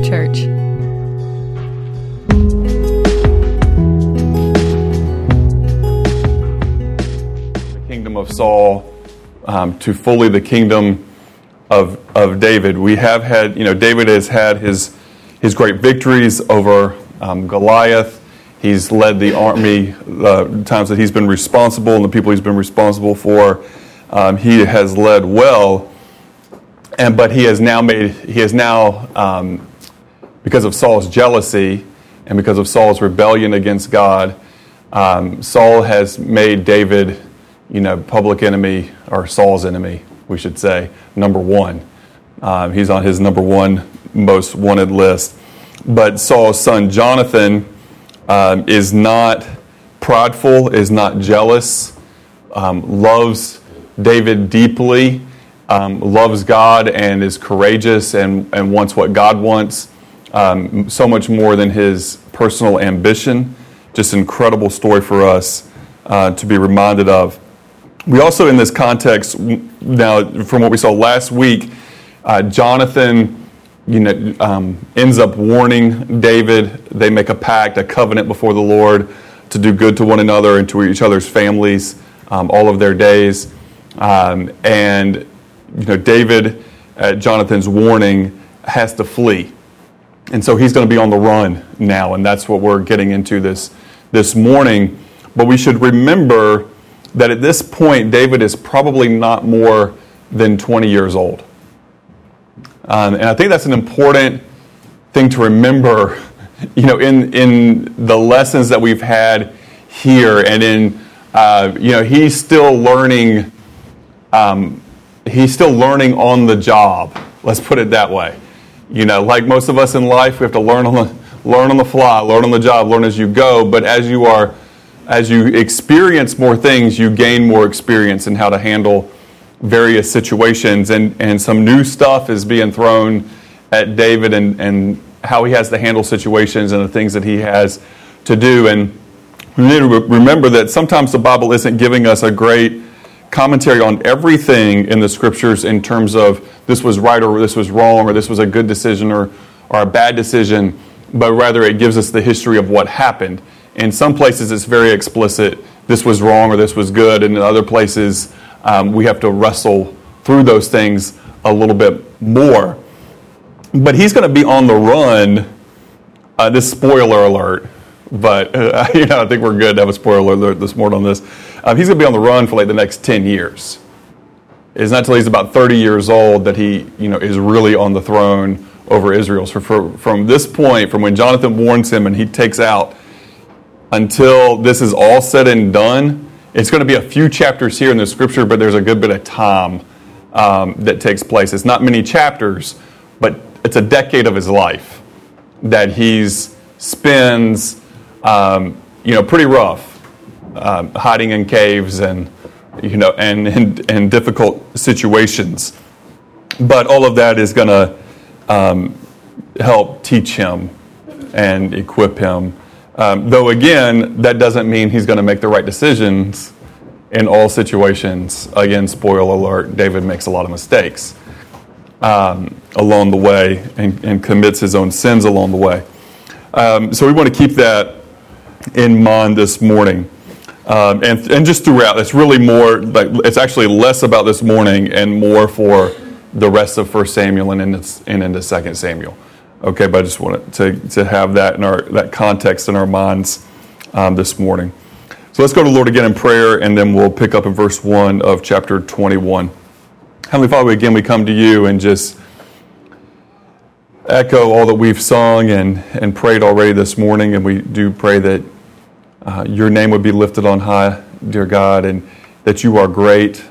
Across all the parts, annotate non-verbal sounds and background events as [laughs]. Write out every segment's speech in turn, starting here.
Hope Church. the kingdom of Saul um, to fully the kingdom of, of David. We have had, you know, David has had his, his great victories over um, Goliath. He's led the army the times that he's been responsible and the people he's been responsible for. Um, he has led well, and but he has now made he has now um, because of Saul's jealousy and because of Saul's rebellion against God, um, Saul has made David, you know, public enemy or Saul's enemy, we should say, number one. Um, he's on his number one most wanted list. But Saul's son Jonathan um, is not prideful, is not jealous, um, loves David deeply, um, loves God and is courageous and, and wants what God wants um, so much more than his personal ambition. Just incredible story for us uh, to be reminded of. We also, in this context, now from what we saw last week, uh, Jonathan you know, um, ends up warning David. They make a pact, a covenant before the Lord to do good to one another and to each other's families um, all of their days. Um, and you know, David, at Jonathan's warning, has to flee. And so he's going to be on the run now, and that's what we're getting into this, this morning. But we should remember that at this point, David is probably not more than 20 years old. Um, and I think that's an important thing to remember, [laughs] you know, in, in the lessons that we've had here. And in, uh, you know, he's still learning, um, he's still learning on the job. Let's put it that way. You know, like most of us in life, we have to learn on the, learn on the fly, learn on the job, learn as you go. But as you are, as you experience more things, you gain more experience in how to handle various situations. And, and some new stuff is being thrown at David and, and how he has to handle situations and the things that he has to do. And we need to remember that sometimes the Bible isn't giving us a great commentary on everything in the scriptures in terms of this was right or this was wrong or this was a good decision or, or a bad decision, but rather it gives us the history of what happened. In some places, it's very explicit this was wrong or this was good, and in other places, um, we have to wrestle through those things a little bit more. But he's going to be on the run. Uh, this spoiler alert, but uh, [laughs] you know I think we're good to have a spoiler alert this morning on this. Um, he's going to be on the run for like the next ten years. It's not until he's about thirty years old that he you know is really on the throne over Israel. So for, from this point, from when Jonathan warns him and he takes out, until this is all said and done, it's going to be a few chapters here in the scripture, but there's a good bit of time um, that takes place. It's not many chapters, but it's a decade of his life that he's spends, um, you know, pretty rough, um, hiding in caves and, you know, and in difficult situations. But all of that is going to um, help teach him and equip him um, though, again, that doesn't mean he's going to make the right decisions in all situations. Again, spoiler alert, David makes a lot of mistakes um, along the way and, and, commits his own sins along the way. Um, so we want to keep that in mind this morning. Um, and, and just throughout, it's really more, like, it's actually less about this morning and more for the rest of 1 Samuel and into, and into 2 Samuel. Okay, but I just wanted to, to have that in our that context in our minds um, this morning. So let's go to the Lord again in prayer, and then we'll pick up in verse 1 of chapter 21. Heavenly Father, again, we come to you and just echo all that we've sung and, and prayed already this morning, and we do pray that uh, your name would be lifted on high, dear God, and that you are great,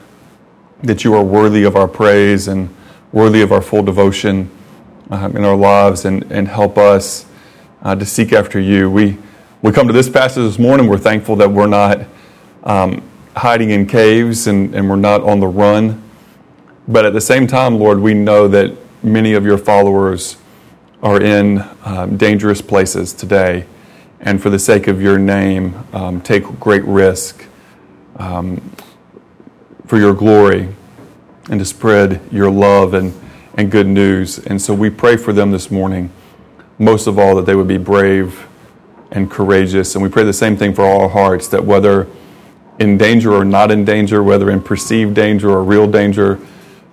that you are worthy of our praise and worthy of our full devotion um, in our lives and, and help us uh, to seek after you. We, we come to this passage this morning, we're thankful that we're not um, hiding in caves and, and we're not on the run. But at the same time, Lord, we know that many of your followers are in um, dangerous places today. And for the sake of your name, um, take great risk um, for your glory and to spread your love and and good news. And so we pray for them this morning most of all, that they would be brave and courageous. And we pray the same thing for all our hearts that whether in danger or not in danger, whether in perceived danger or real danger,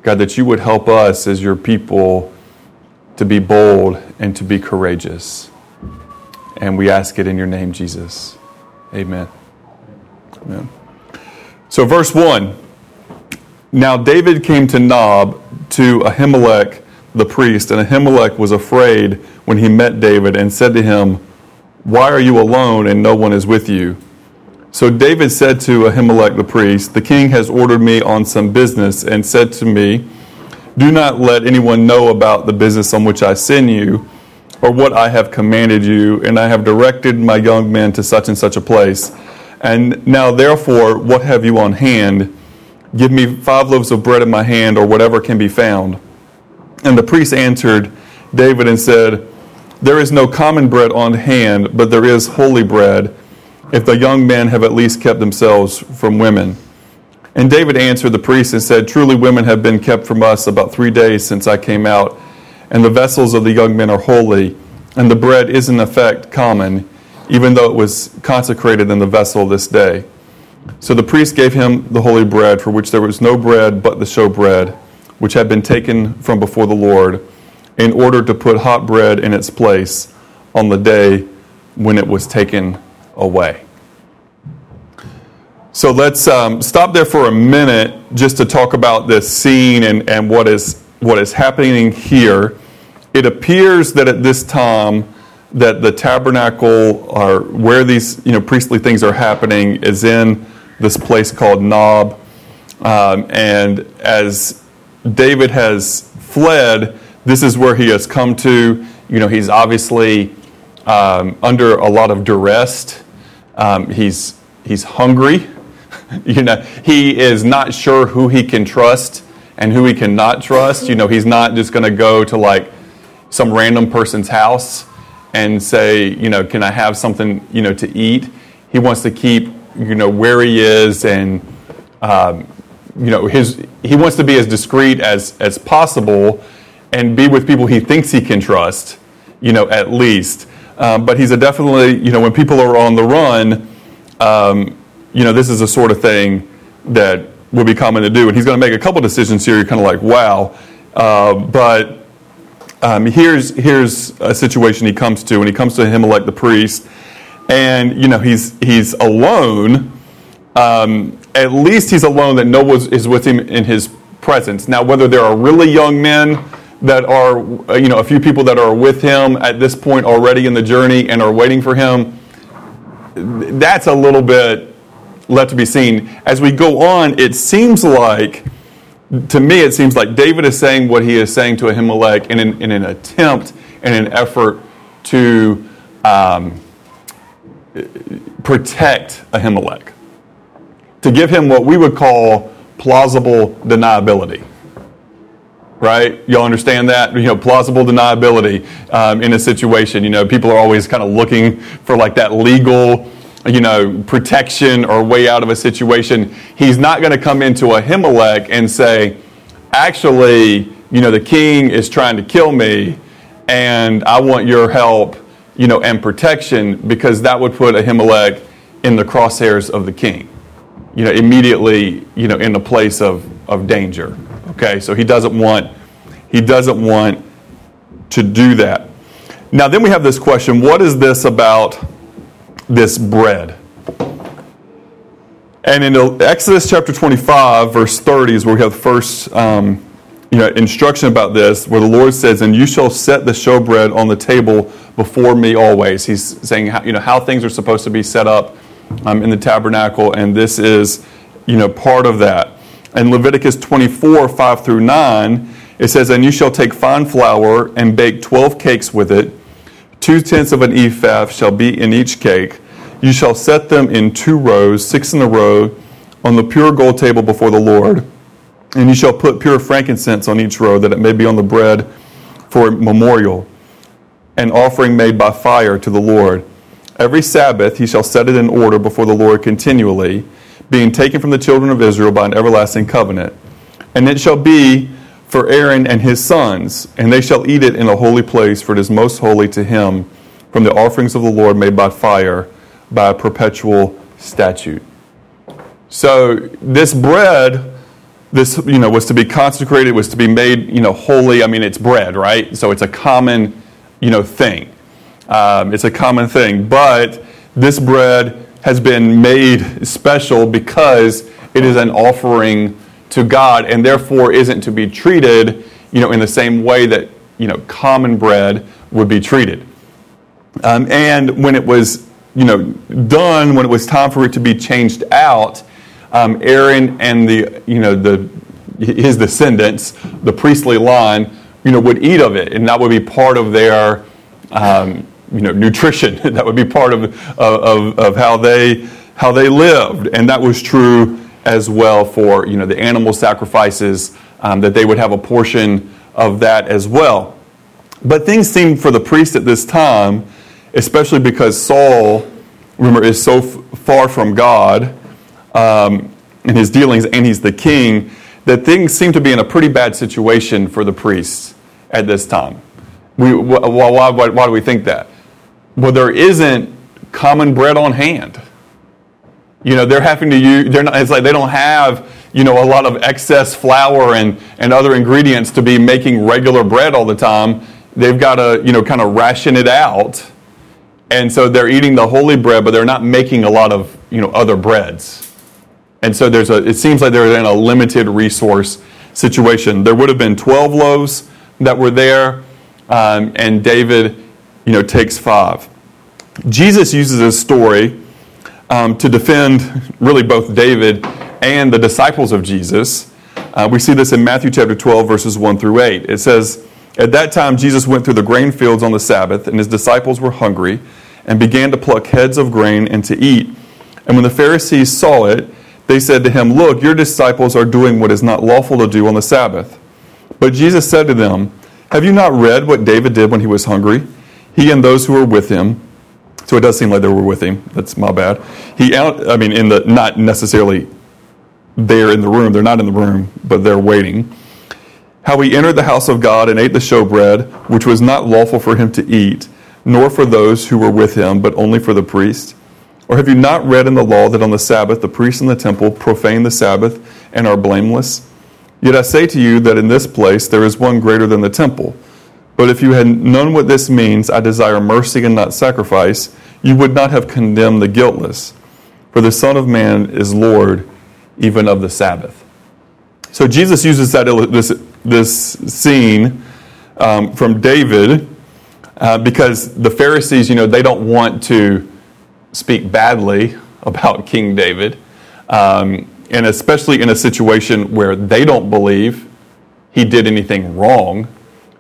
God, that you would help us as your people to be bold and to be courageous. And we ask it in your name, Jesus. Amen. Amen. So, verse 1 Now David came to Nob to Ahimelech the priest, and Ahimelech was afraid when he met David and said to him, Why are you alone and no one is with you? So David said to Ahimelech the priest, The king has ordered me on some business and said to me, Do not let anyone know about the business on which I send you or what I have commanded you, and I have directed my young men to such and such a place. And now, therefore, what have you on hand? Give me five loaves of bread in my hand, or whatever can be found. And the priest answered David and said, There is no common bread on hand, but there is holy bread, if the young men have at least kept themselves from women. And David answered the priest and said, Truly, women have been kept from us about three days since I came out, and the vessels of the young men are holy, and the bread is in effect common even though it was consecrated in the vessel this day. So the priest gave him the holy bread, for which there was no bread but the showbread, which had been taken from before the Lord, in order to put hot bread in its place on the day when it was taken away. So let's um, stop there for a minute just to talk about this scene and, and what, is, what is happening here. It appears that at this time, that the tabernacle or where these you know priestly things are happening is in this place called Nob, um, and as David has fled, this is where he has come to. You know, he's obviously um, under a lot of duress. Um, he's he's hungry. [laughs] you know, he is not sure who he can trust and who he cannot trust. You know, he's not just going to go to like some random person's house and say, you know, can I have something, you know, to eat? He wants to keep, you know, where he is and, um, you know, his, he wants to be as discreet as, as possible and be with people he thinks he can trust, you know, at least. Um, but he's a definitely, you know, when people are on the run, um, you know, this is the sort of thing that would be common to do. And he's going to make a couple decisions here. You're kind of like, wow. Uh, but um, here's, here's a situation he comes to, and he comes to Ahimelech the priest, and you know he's, he's alone. Um, at least he's alone that no one is with him in his presence. Now, whether there are really young men that are, you know, a few people that are with him at this point already in the journey and are waiting for him, that's a little bit left to be seen. As we go on, it seems like to me, it seems like David is saying what he is saying to Ahimelech in an, in an attempt and an effort to um, protect Ahimelech, to give him what we would call plausible deniability. Right? Y'all understand that? You know, plausible deniability um, in a situation. You know, people are always kind of looking for like that legal you know, protection or way out of a situation. He's not going to come into Ahimelech and say, actually, you know, the king is trying to kill me and I want your help, you know, and protection because that would put Ahimelech in the crosshairs of the king, you know, immediately, you know, in the place of, of danger. Okay, so he doesn't want, he doesn't want to do that. Now, then we have this question what is this about this bread. And in Exodus chapter 25, verse 30 is where we have the first um, you know, instruction about this, where the Lord says, And you shall set the showbread on the table before me always. He's saying how, you know, how things are supposed to be set up um, in the tabernacle, and this is you know, part of that. In Leviticus 24, 5 through 9, it says, And you shall take fine flour and bake 12 cakes with it Two tenths of an ephah shall be in each cake. You shall set them in two rows, six in a row, on the pure gold table before the Lord. And you shall put pure frankincense on each row, that it may be on the bread for a memorial, an offering made by fire to the Lord. Every Sabbath he shall set it in order before the Lord continually, being taken from the children of Israel by an everlasting covenant. And it shall be for Aaron and his sons, and they shall eat it in a holy place, for it is most holy to him from the offerings of the Lord made by fire by a perpetual statute. So this bread, this you know, was to be consecrated, was to be made you know holy. I mean, it's bread, right? So it's a common you know thing. Um, it's a common thing, but this bread has been made special because it is an offering to God, and therefore isn't to be treated you know in the same way that you know common bread would be treated. Um, and when it was you know done, when it was time for it to be changed out um, Aaron and the you know the his descendants, the priestly line, you know, would eat of it, and that would be part of their um, you know nutrition. [laughs] that would be part of, of of how they how they lived, and that was true as well for you know the animal sacrifices um, that they would have a portion of that as well. But things seemed for the priest at this time, especially because Saul, remember, is so f- far from God um, in his dealings, and he's the king, that things seem to be in a pretty bad situation for the priests at this time. We, why, why, why do we think that? Well, there isn't common bread on hand. You know, they're having to use, they're not, it's like they don't have, you know, a lot of excess flour and, and other ingredients to be making regular bread all the time. They've got to, you know, kind of ration it out. And so they're eating the holy bread, but they're not making a lot of, you know, other breads. And so there's a, it seems like they're in a limited resource situation. There would have been 12 loaves that were there, um, and David, you know, takes five. Jesus uses this story um, to defend really both David and the disciples of Jesus. Uh, we see this in Matthew chapter 12, verses 1 through 8. It says, At that time, Jesus went through the grain fields on the Sabbath, and his disciples were hungry and began to pluck heads of grain and to eat. And when the Pharisees saw it, they said to him, Look, your disciples are doing what is not lawful to do on the Sabbath. But Jesus said to them, Have you not read what David did when he was hungry? He and those who were with him. So it does seem like they were with him. That's my bad. He out, I mean, in the not necessarily there in the room. They're not in the room, but they're waiting. How he entered the house of God and ate the showbread, which was not lawful for him to eat, nor for those who were with him, but only for the priest or have you not read in the law that on the Sabbath the priests in the temple profane the Sabbath and are blameless? Yet I say to you that in this place there is one greater than the temple. But if you had known what this means, I desire mercy and not sacrifice, you would not have condemned the guiltless. For the Son of Man is Lord even of the Sabbath. So Jesus uses that this, this scene um, from David uh, because the Pharisees, you know, they don't want to speak badly about King David, um, and especially in a situation where they don't believe he did anything wrong.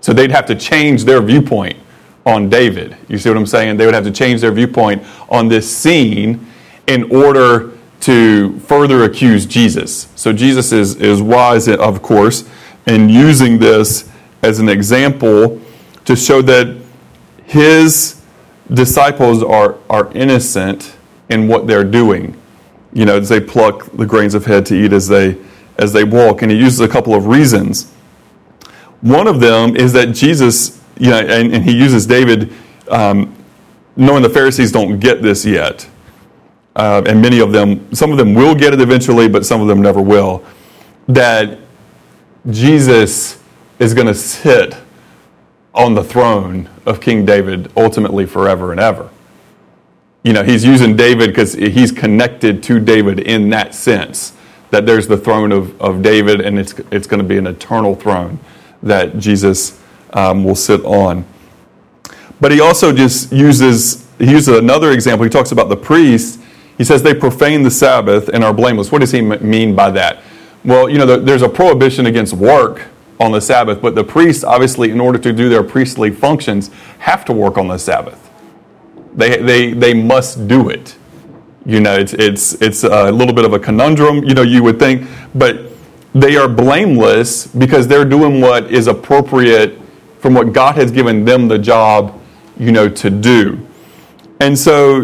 So they'd have to change their viewpoint on David. You see what I'm saying? They would have to change their viewpoint on this scene in order to further accuse Jesus. So Jesus is, is wise, of course, in using this as an example to show that his disciples are, are innocent in what they're doing. You know, as they pluck the grains of head to eat as they as they walk. And he uses a couple of reasons. One of them is that Jesus, you know, and, and he uses David, um, knowing the Pharisees don't get this yet. Uh, and many of them, some of them will get it eventually, but some of them never will. That Jesus is going to sit on the throne of King David ultimately forever and ever. You know, he's using David because he's connected to David in that sense that there's the throne of, of David and it's, it's going to be an eternal throne that Jesus um, will sit on. But he also just uses, he uses another example. He talks about the priests. He says they profane the Sabbath and are blameless. What does he mean by that? Well, you know, there's a prohibition against work on the Sabbath, but the priests, obviously, in order to do their priestly functions, have to work on the Sabbath. They, they, they must do it. You know, it's, it's, it's a little bit of a conundrum, you know, you would think, but they are blameless because they're doing what is appropriate from what God has given them the job, you know, to do. And so,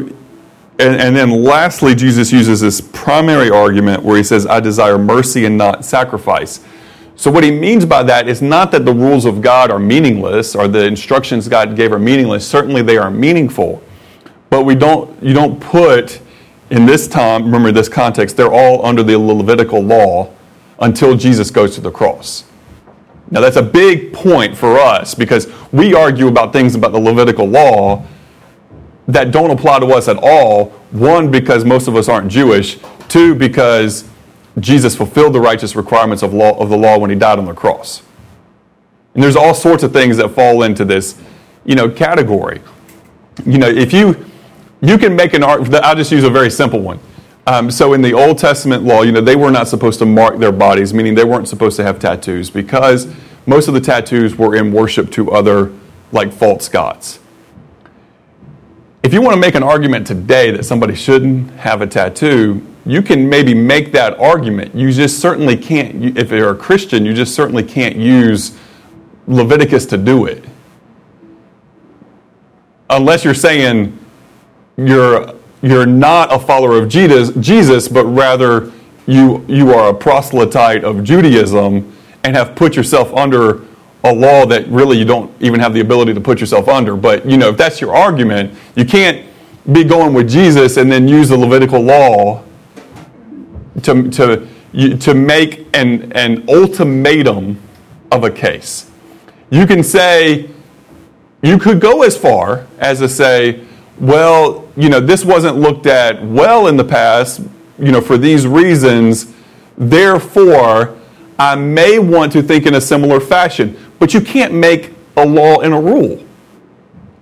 and, and then lastly, Jesus uses this primary argument where he says, I desire mercy and not sacrifice. So, what he means by that is not that the rules of God are meaningless or the instructions God gave are meaningless. Certainly, they are meaningful. But we don't, you don't put, in this time, remember this context, they're all under the Levitical law until Jesus goes to the cross. Now, that's a big point for us because we argue about things about the Levitical law that don't apply to us at all. One, because most of us aren't Jewish. Two, because Jesus fulfilled the righteous requirements of, law, of the law when he died on the cross. And there's all sorts of things that fall into this, you know, category. You know, if you you can make an art. I'll just use a very simple one. Um, so in the Old Testament law, you know, they were not supposed to mark their bodies, meaning they weren't supposed to have tattoos because most of the tattoos were in worship to other, like false gods. If you want to make an argument today that somebody shouldn't have a tattoo, you can maybe make that argument. You just certainly can't, if you're a Christian, you just certainly can't use Leviticus to do it. Unless you're saying you're, you're not a follower of Jesus, but rather you, you are a proselyte of Judaism and have put yourself under a law that really you don't even have the ability to put yourself under. But you know, if that's your argument, you can't be going with Jesus and then use the Levitical law to, to, to make an, an ultimatum of a case. You can say, you could go as far as to say, well, you know, this wasn't looked at well in the past, you know, for these reasons, therefore, I may want to think in a similar fashion. But you can't make a law and a rule.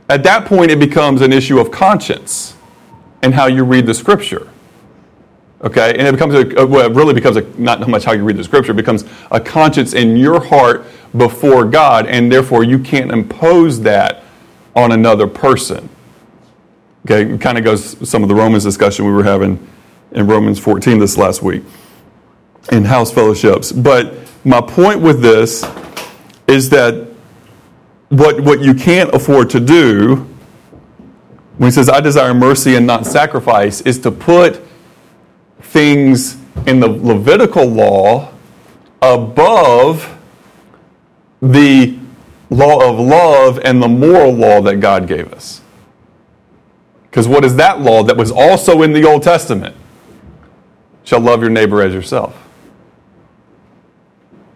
At that point, it becomes an issue of conscience and how you read the scripture. Okay, and it becomes a, well, it really becomes a, not much how you read the scripture, it becomes a conscience in your heart before God, and therefore you can't impose that on another person. Okay, it kind of goes some of the Romans discussion we were having in Romans 14 this last week in house fellowships. But my point with this is that what, what you can't afford to do when he says, I desire mercy and not sacrifice, is to put things in the Levitical law above the law of love and the moral law that God gave us. Because what is that law that was also in the Old Testament? Shall love your neighbor as yourself.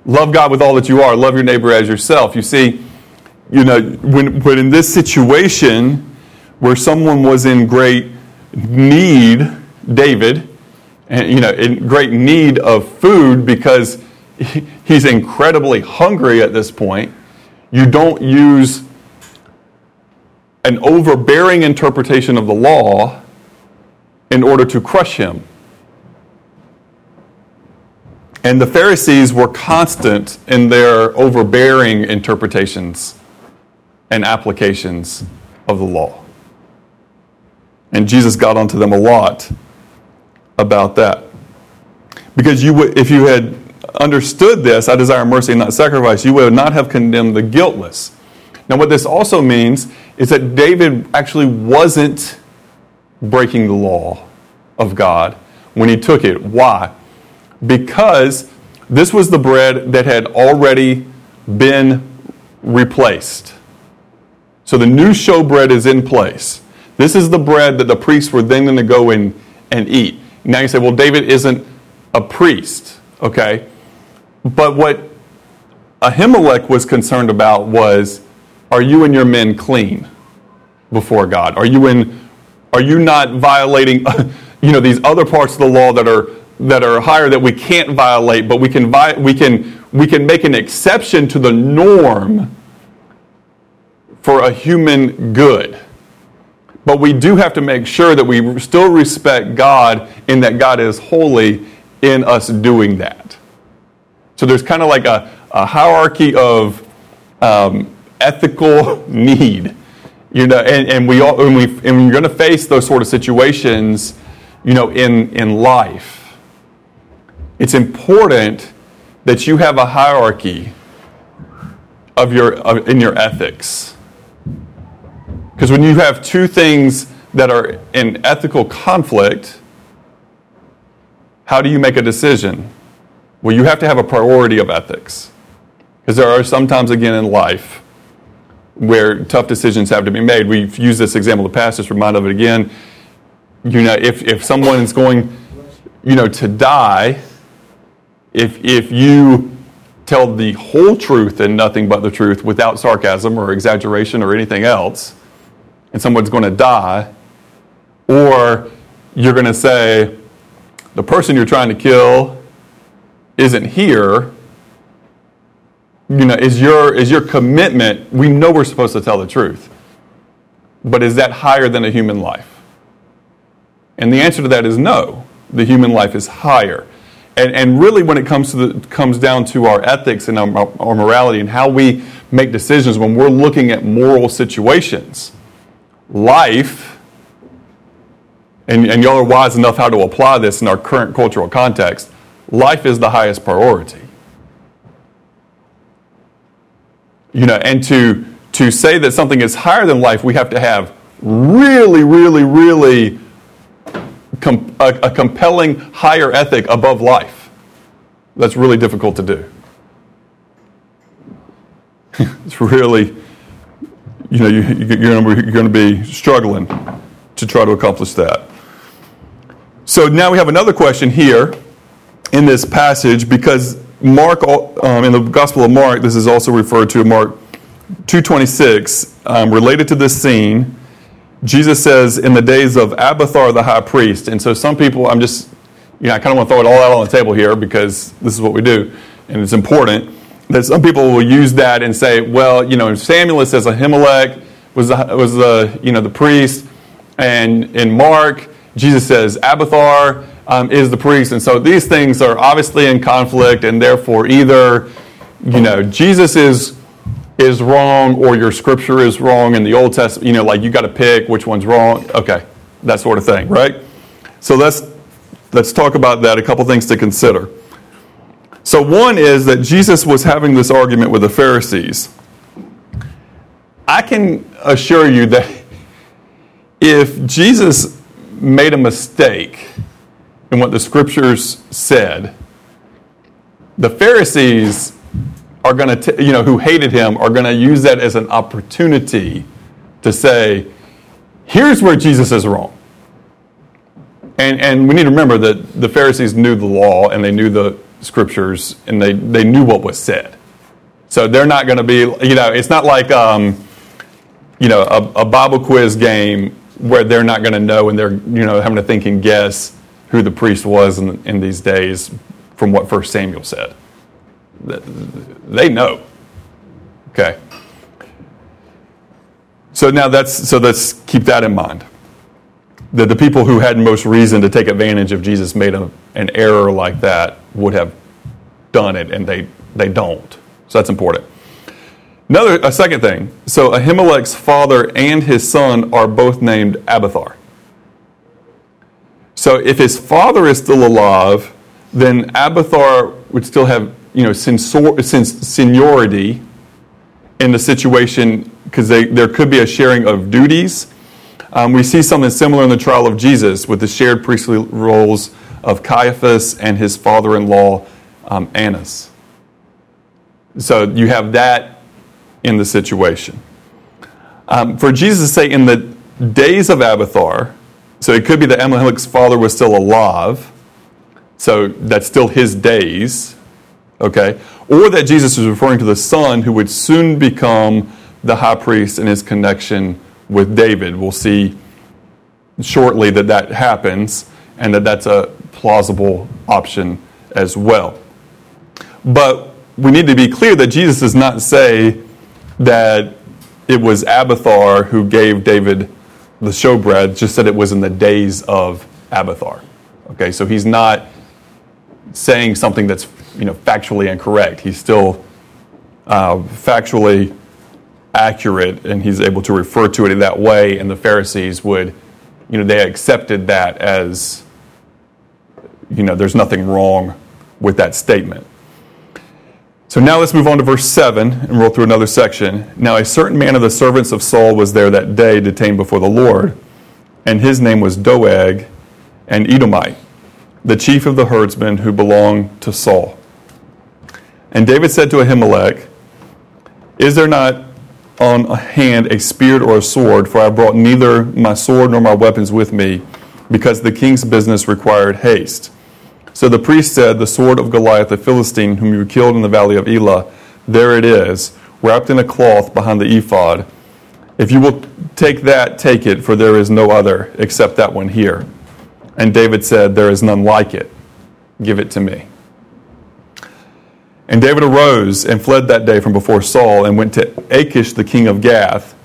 Love God with all that you are. Love your neighbor as yourself. You see, you know, when, when in this situation where someone was in great need, David, and you know, in great need of food because he's incredibly hungry at this point, you don't use an overbearing interpretation of the law in order to crush him. And the Pharisees were constant in their overbearing interpretations and applications of the law. And Jesus got onto them a lot about that. Because you would, if you had understood this, I desire mercy and not sacrifice, you would not have condemned the guiltless. Now, what this also means is that David actually wasn't breaking the law of God when he took it. Why? because this was the bread that had already been replaced. So the new showbread is in place. This is the bread that the priests were then going to go in and eat. Now you say, well, David isn't a priest, okay? But what Ahimelech was concerned about was, are you and your men clean before God? Are you in? Are you not violating, [laughs] you know, these other parts of the law that are that are higher that we can't violate, but we can, vi- we can, we can make an exception to the norm for a human good. But we do have to make sure that we still respect God in that God is holy in us doing that. So there's kind of like a, a hierarchy of um, ethical [laughs] need. You know, and, and we all, and, we, and we're going to face those sort of situations, you know, in, in life it's important that you have a hierarchy of your, of, in your ethics. Because when you have two things that are in ethical conflict, how do you make a decision? Well, you have to have a priority of ethics. Because there are sometimes, again, in life where tough decisions have to be made. We've used this example in the past, just remind of it again. You know, if, if someone is going, you know, to die, if, if you tell the whole truth and nothing but the truth without sarcasm or exaggeration or anything else, and someone's going to die, or you're going to say, the person you're trying to kill isn't here, you know, is your, is your commitment, we know we're supposed to tell the truth, but is that higher than a human life? And the answer to that is no. The human life is higher. And, and really, when it comes, to the, comes down to our ethics and our, our morality and how we make decisions when we're looking at moral situations, life, and, and y'all are wise enough how to apply this in our current cultural context, life is the highest priority. You know, and to, to say that something is higher than life, we have to have really, really, really com- a, a compelling higher ethic above life. That's really difficult to do. [laughs] it's really, you know, you, you're going to be struggling to try to accomplish that. So now we have another question here in this passage because Mark, um, in the Gospel of Mark, this is also referred to Mark 226, um, related to this scene. Jesus says, in the days of Abiathar the high priest. And so some people, I'm just, you know, I kind of want to throw it all out on the table here because this is what we do and it's important. That some people will use that and say, well, you know, Samuel says Ahimelech was the, was the, you know, the priest. And in Mark, Jesus says Abiathar um, is the priest. And so these things are obviously in conflict and therefore either, you know, Jesus is is wrong or your scripture is wrong in the Old Testament, you know, like you got to pick which one's wrong. Okay, that sort of thing, right? So let's let's talk about that. A couple things to consider. So one is that Jesus was having this argument with the Pharisees. I can assure you that [laughs] if Jesus made a mistake in what the scriptures said, the Pharisees are going to, you know, who hated him are going to use that as an opportunity to say, here's where Jesus is wrong. And, and we need to remember that the Pharisees knew the law and they knew the scriptures and they, they knew what was said. So they're not going to be, you know, it's not like, um, you know, a, a Bible quiz game where they're not going to know and they're, you know, having to think and guess who the priest was in, in these days from what First Samuel said. They know. Okay. So now that's so let's keep that in mind. That the people who had most reason to take advantage of Jesus made a, an error like that would have done it, and they they don't. So that's important. Another a second thing. So Ahimelech's father and his son are both named Abiathar. So if his father is still alive, then Abiathar would still have you know, seniority in the situation because there could be a sharing of duties. Um, we see something similar in the trial of Jesus with the shared priestly roles of Caiaphas and his father in law, um, Annas. So you have that in the situation. Um, for Jesus to say, in the days of Abiathar, so it could be that Ahimelech's father was still alive, so that's still his days, Okay? Or that Jesus is referring to the son who would soon become the high priest in his connection with David. We'll see shortly that that happens and that that's a plausible option as well. But we need to be clear that Jesus does not say that it was Abiathar who gave David the showbread, just said it was in the days of Abiathar. Okay, so he's not saying something that's you know, factually incorrect. He's still uh, factually accurate, and he's able to refer to it in that way. And the Pharisees would, you know, they accepted that as, you know, there's nothing wrong with that statement. So now let's move on to verse 7 and roll through another section. Now, a certain man of the servants of Saul was there that day detained before the Lord, and his name was Doeg, an Edomite, the chief of the herdsmen who belonged to Saul. And David said to Ahimelech, Is there not on hand a spear or a sword? For I brought neither my sword nor my weapons with me, because the king's business required haste. So the priest said, The sword of Goliath the Philistine, whom you killed in the valley of Elah, there it is, wrapped in a cloth behind the ephod. If you will take that, take it, for there is no other except that one here. And David said, There is none like it. Give it to me. And David arose and fled that day from before Saul and went to Achish the king of Gath.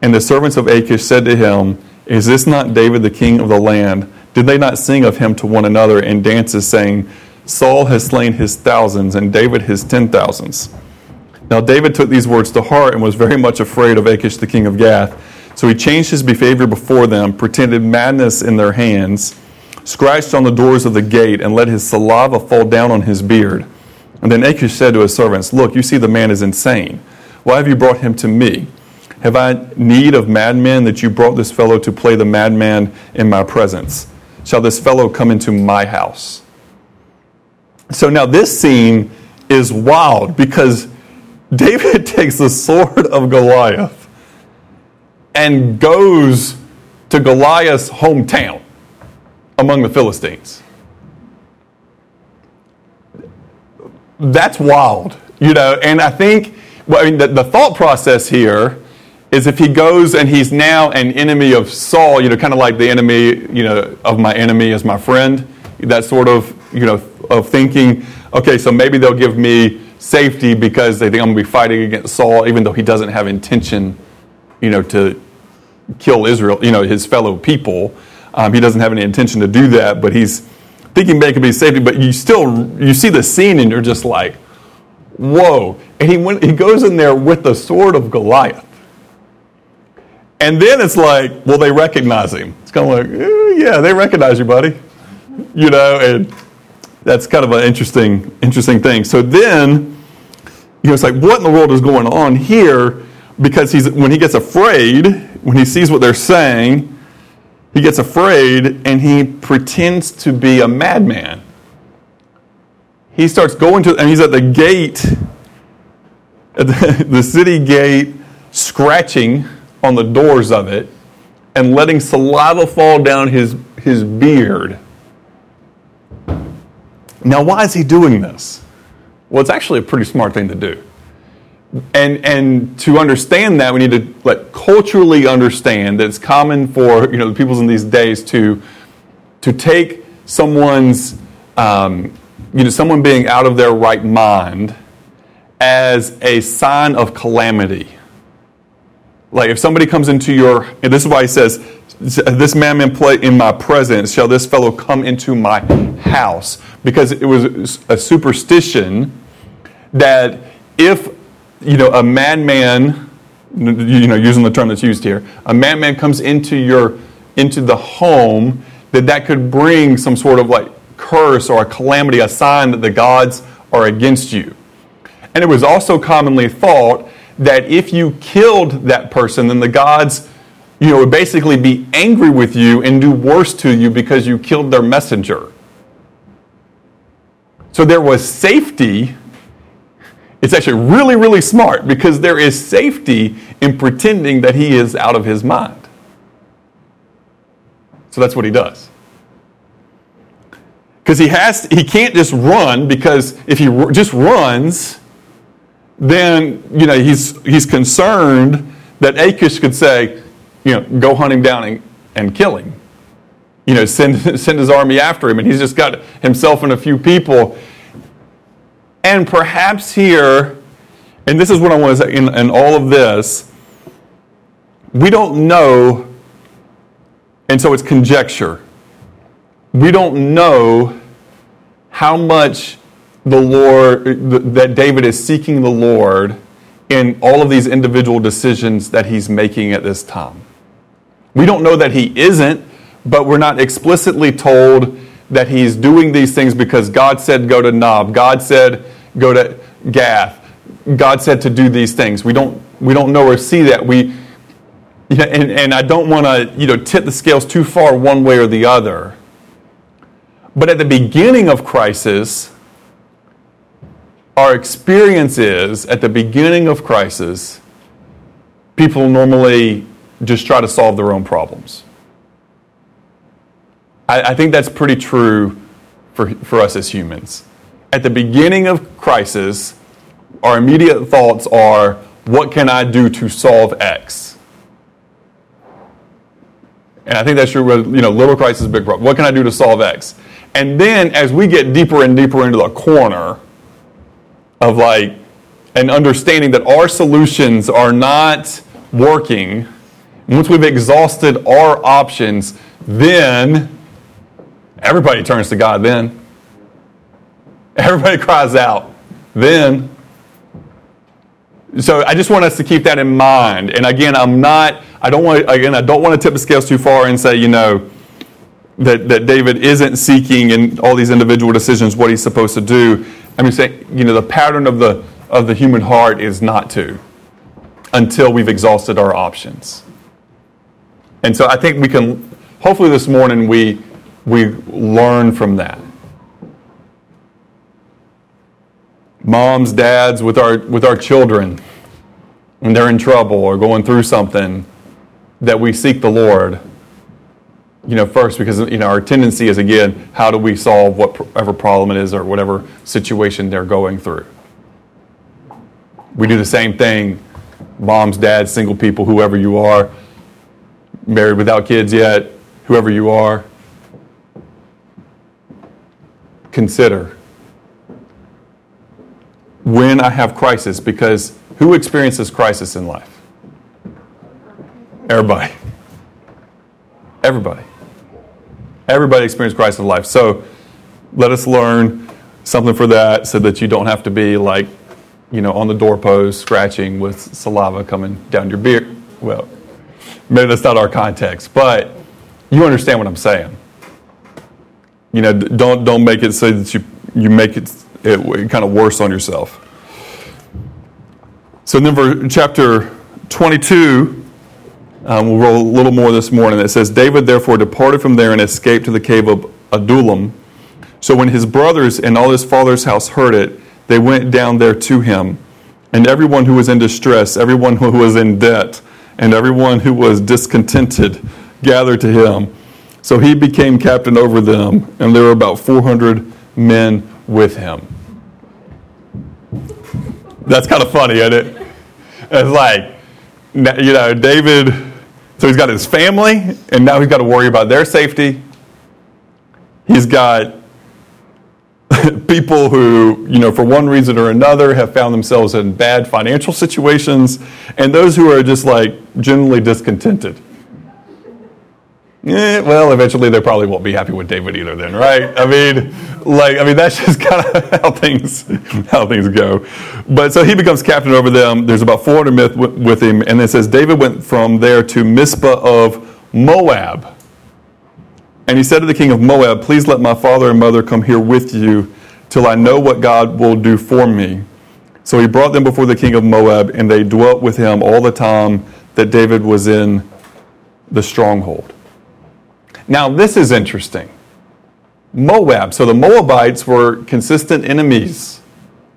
And the servants of Achish said to him, Is this not David the king of the land? Did they not sing of him to one another in dances, saying, Saul has slain his thousands and David his ten thousands? Now David took these words to heart and was very much afraid of Achish the king of Gath. So he changed his behavior before them, pretended madness in their hands, scratched on the doors of the gate, and let his saliva fall down on his beard. And then Achish said to his servants, Look, you see the man is insane. Why have you brought him to me? Have I need of madmen that you brought this fellow to play the madman in my presence? Shall this fellow come into my house? So now this scene is wild because [laughs] David takes the sword of Goliath and goes to Goliath's hometown among the Philistines. that's wild, you know. And I think, well, I mean, the, the thought process here is if he goes and he's now an enemy of Saul, you know, kind of like the enemy, you know, of my enemy as my friend, that sort of, you know, of thinking, okay, so maybe they'll give me safety because they think I'm going to be fighting against Saul, even though he doesn't have intention, you know, to kill Israel, you know, his fellow people. Um, he doesn't have any intention to do that, but he's thinking they could be safety, but you still you see the scene and you're just like, whoa. And he went he goes in there with the sword of Goliath. And then it's like, well, they recognize him. It's kind of like, eh, yeah, they recognize you, buddy. You know, and that's kind of an interesting, interesting thing. So then, you know, it's like, what in the world is going on here? Because he's when he gets afraid, when he sees what they're saying, he gets afraid and he pretends to be a madman. He starts going to, and he's at the gate, at [laughs] the, the city gate, scratching on the doors of it and letting saliva fall down his, his beard. Now, why is he doing this? Well, it's actually a pretty smart thing to do and and to understand that we need to like culturally understand that it's common for you know the peoples in these days to to take someone's um, you know someone being out of their right mind as a sign of calamity like if somebody comes into your and this is why he says this man in play in my presence shall this fellow come into my house because it was a superstition that if you know, a madman, you know, using the term that's used here, a madman comes into your into the home, that that could bring some sort of like curse or a calamity, a sign that the gods are against you. And it was also commonly thought that if you killed that person, then the gods, you know, would basically be angry with you and do worse to you because you killed their messenger. So there was safety it's actually really, really smart because there is safety in pretending that he is out of his mind. So that's what he does. Because he has, he can't just run because if he just runs, then you know he's he's concerned that Achish could say, you know, go hunt him down and, and kill him. You know, send [laughs] send his army after him, and he's just got himself and a few people and perhaps here, and this is what I want to say in, in all of this, we don't know, and so it's conjecture. We don't know how much the Lord, that David is seeking the Lord in all of these individual decisions that he's making at this time. We don't know that he isn't, but we're not explicitly told that he's doing these things because God said go to Nob. God said go to Gath. God said to do these things. We don't, we don't know or see that. We, and, and I don't want to you know, tip the scales too far one way or the other. But at the beginning of crisis, our experience is at the beginning of crisis, people normally just try to solve their own problems. I, I think that's pretty true for, for us as humans. At the beginning of crisis, our immediate thoughts are, what can I do to solve X? And I think that's true with, you know, little crisis, big problem. What can I do to solve X? And then as we get deeper and deeper into the corner of like, and understanding that our solutions are not working, once we've exhausted our options, then everybody turns to God then. Everybody [laughs] cries out. Then so I just want us to keep that in mind. And again, I'm not, I don't want, again, I don't want to tip the scales too far and say, you know, that, that David isn't seeking in all these individual decisions what he's supposed to do. I mean, say, you know, the pattern of the, of the human heart is not to until we've exhausted our options. And so I think we can, hopefully this morning we, we learn from that. moms, dads, with our, with our children when they're in trouble or going through something, that we seek the Lord. You know, first because you know our tendency is again, how do we solve whatever problem it is or whatever situation they're going through? We do the same thing, moms, dads, single people, whoever you are, married without kids yet, whoever you are. Consider when I have crisis because who experiences crisis in life? Everybody. Everybody. Everybody experiences crisis in life. So let us learn something for that so that you don't have to be like, you know, on the doorpost scratching with saliva coming down your beard. Well, maybe that's not our context, but you understand what I'm saying. You know, don't don't make it so that you you make it it, kind of worse on yourself. So, then for chapter 22, um, we'll roll a little more this morning. It says, David therefore departed from there and escaped to the cave of Adullam. So, when his brothers and all his father's house heard it, they went down there to him. And everyone who was in distress, everyone who was in debt, and everyone who was discontented gathered to him. So he became captain over them, and there were about 400 men with him. That's kind of funny, isn't it? It's like, you know, David, so he's got his family, and now he's got to worry about their safety. He's got [laughs] people who, you know, for one reason or another have found themselves in bad financial situations, and those who are just like generally discontented. Eh, well, eventually they probably won't be happy with David either. Then, right? I mean, like, I mean, that's [laughs] just kind of how things how things go. But so he becomes captain over them. There's about 400 myth with him, and it says David went from there to Mizpah of Moab, and he said to the king of Moab, "Please let my father and mother come here with you, till I know what God will do for me." So he brought them before the king of Moab, and they dwelt with him all the time that David was in the stronghold. Now, this is interesting. Moab. So the Moabites were consistent enemies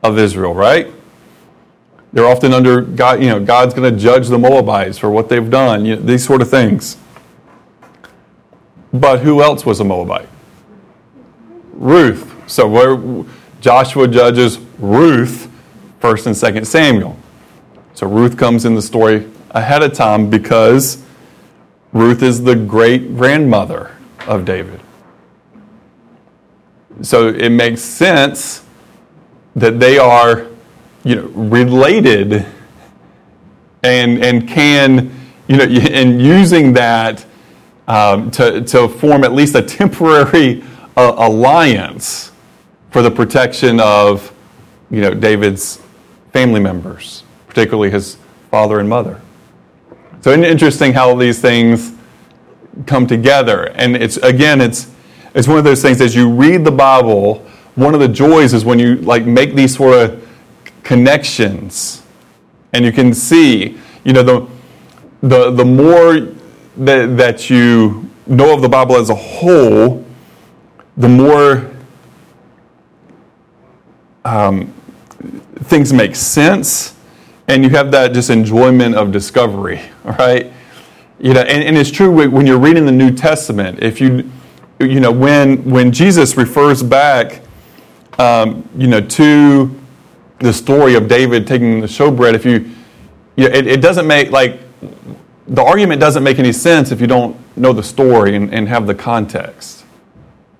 of Israel, right? They're often under God, you know, God's going to judge the Moabites for what they've done, you know, these sort of things. But who else was a Moabite? Ruth. So where Joshua judges Ruth, 1st and 2nd Samuel. So Ruth comes in the story ahead of time because Ruth is the great grandmother of David. So it makes sense that they are you know, related and, and can, you know, [laughs] and using that um, to, to form at least a temporary uh, alliance for the protection of, you know, David's family members, particularly his father and mother. So interesting how these things come together. And it's again, it's it's one of those things as you read the Bible, one of the joys is when you like make these sort of connections. And you can see, you know, the the the more that that you know of the Bible as a whole, the more um, things make sense, and you have that just enjoyment of discovery, [laughs] right? You know, and, and it's true when you're reading the New Testament. If you, you know, when when Jesus refers back, um, you know, to the story of David taking the showbread, if you, you know, it, it doesn't make like the argument doesn't make any sense if you don't know the story and, and have the context.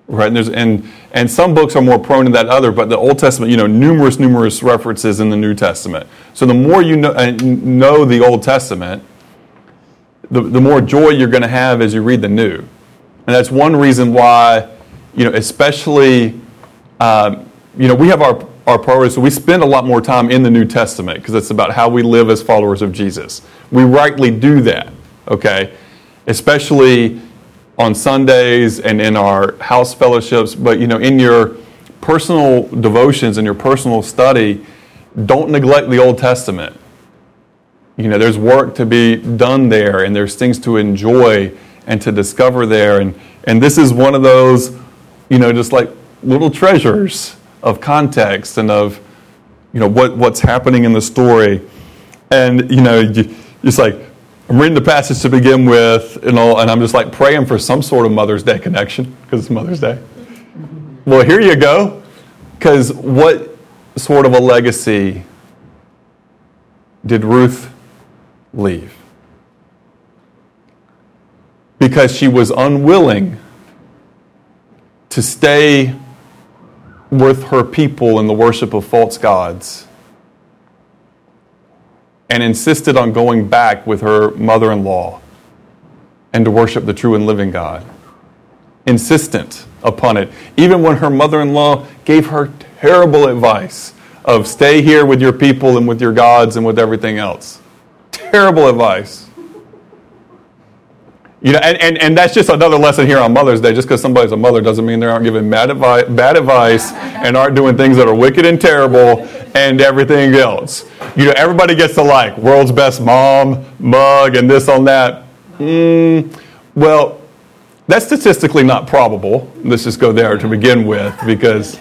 Right? And, and, and some books are more prone to that other, but the Old Testament, you know, numerous, numerous references in the New Testament. So the more you know, uh, know the Old Testament, the, the more joy you're going to have as you read the New. And that's one reason why, you know, especially, um, you know, we have our, our priorities, so we spend a lot more time in the New Testament because it's about how we live as followers of Jesus. We rightly do that, okay? Especially on Sundays and in our house fellowships, but you know, in your personal devotions and your personal study, don't neglect the Old Testament. You know, there's work to be done there and there's things to enjoy and to discover there. And, and this is one of those, you know, just like little treasures of context and of, you know, what, what's happening in the story. And, you know, just like, I'm reading the passage to begin with, and, all, and I'm just like praying for some sort of Mother's Day connection because it's Mother's Day. Well, here you go. Because what sort of a legacy did Ruth leave? Because she was unwilling to stay with her people in the worship of false gods and insisted on going back with her mother in law and to worship the true and living God. Insistent upon it, even when her mother in law gave her terrible advice of stay here with your people and with your gods and with everything else. Terrible advice. You know, and, and, and that's just another lesson here on Mother's Day. Just because somebody's a mother doesn't mean they aren't giving bad, advi- bad advice and aren't doing things that are wicked and terrible and everything else. You know, everybody gets to like world's best mom, mug, and this on that. Mm, well, that's statistically not probable. Let's just go there to begin with because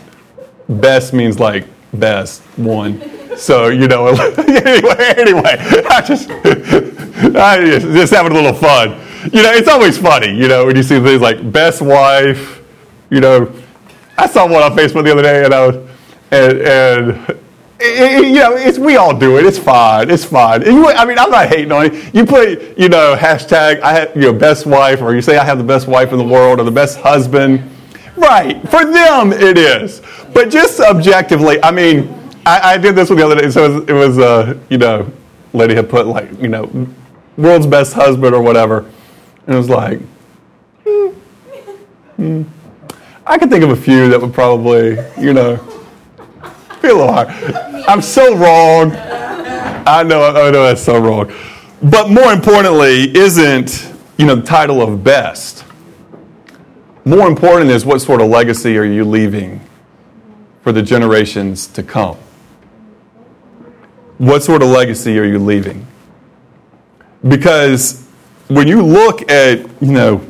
best means like best one. So you know, [laughs] anyway, anyway, [laughs] I just, [laughs] I just, just having a little fun you know, it's always funny, you know, when you see things like best wife, you know. I saw one on Facebook the other day, and I was, and, and it, you know, it's we all do it. It's fine. It's fine. You, I mean, I'm not hating on it. You put, you know, hashtag I have, you know, best wife, or you say I have the best wife in the world, or the best husband. Right. For them, it is. But just objectively, I mean, I, I did this one the other day. So it was, it was uh, you know, lady had put like, you know, world's best husband or whatever. And it was like, hmm, hmm. I could think of a few that would probably, you know, be a little hard. I'm so wrong. I know, I know that's so wrong. But more importantly, isn't, you know, the title of best. More important is what sort of legacy are you leaving for the generations to come? What sort of legacy are you leaving? Because when you look at, you know,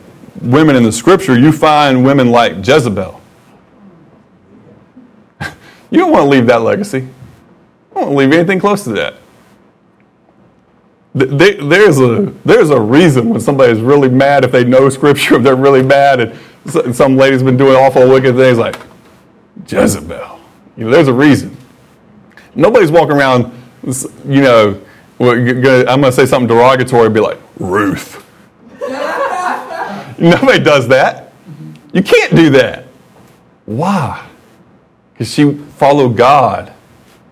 women in the scripture, you find women like Jezebel. [laughs] you don't want to leave that legacy. You don't want to leave anything close to that. There's a, there's a reason when somebody's really mad if they know scripture, [laughs] if they're really mad, and some lady's been doing awful wicked things like Jezebel. You know, there's a reason. Nobody's walking around, you know, I'm going to say something derogatory and be like, Ruth. [laughs] Nobody does that. You can't do that. Why? Because she followed God.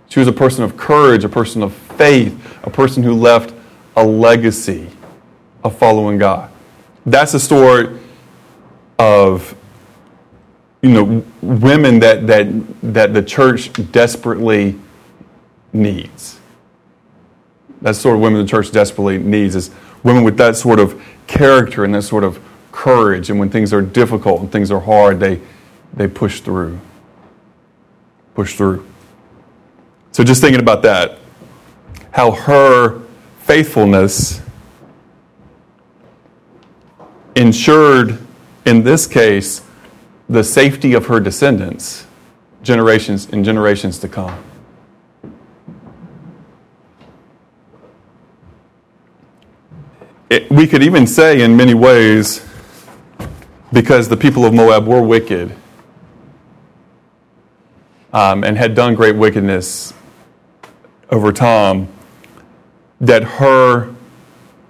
She was a person of courage, a person of faith, a person who left a legacy of following God. That's the story of you know women that that that the church desperately needs. That's sort of women the church desperately needs is women with that sort of character and that sort of courage. And when things are difficult and things are hard, they, they push through. Push through. So just thinking about that, how her faithfulness ensured, in this case, the safety of her descendants generations and generations to come. It, we could even say, in many ways, because the people of Moab were wicked um, and had done great wickedness over time, that her,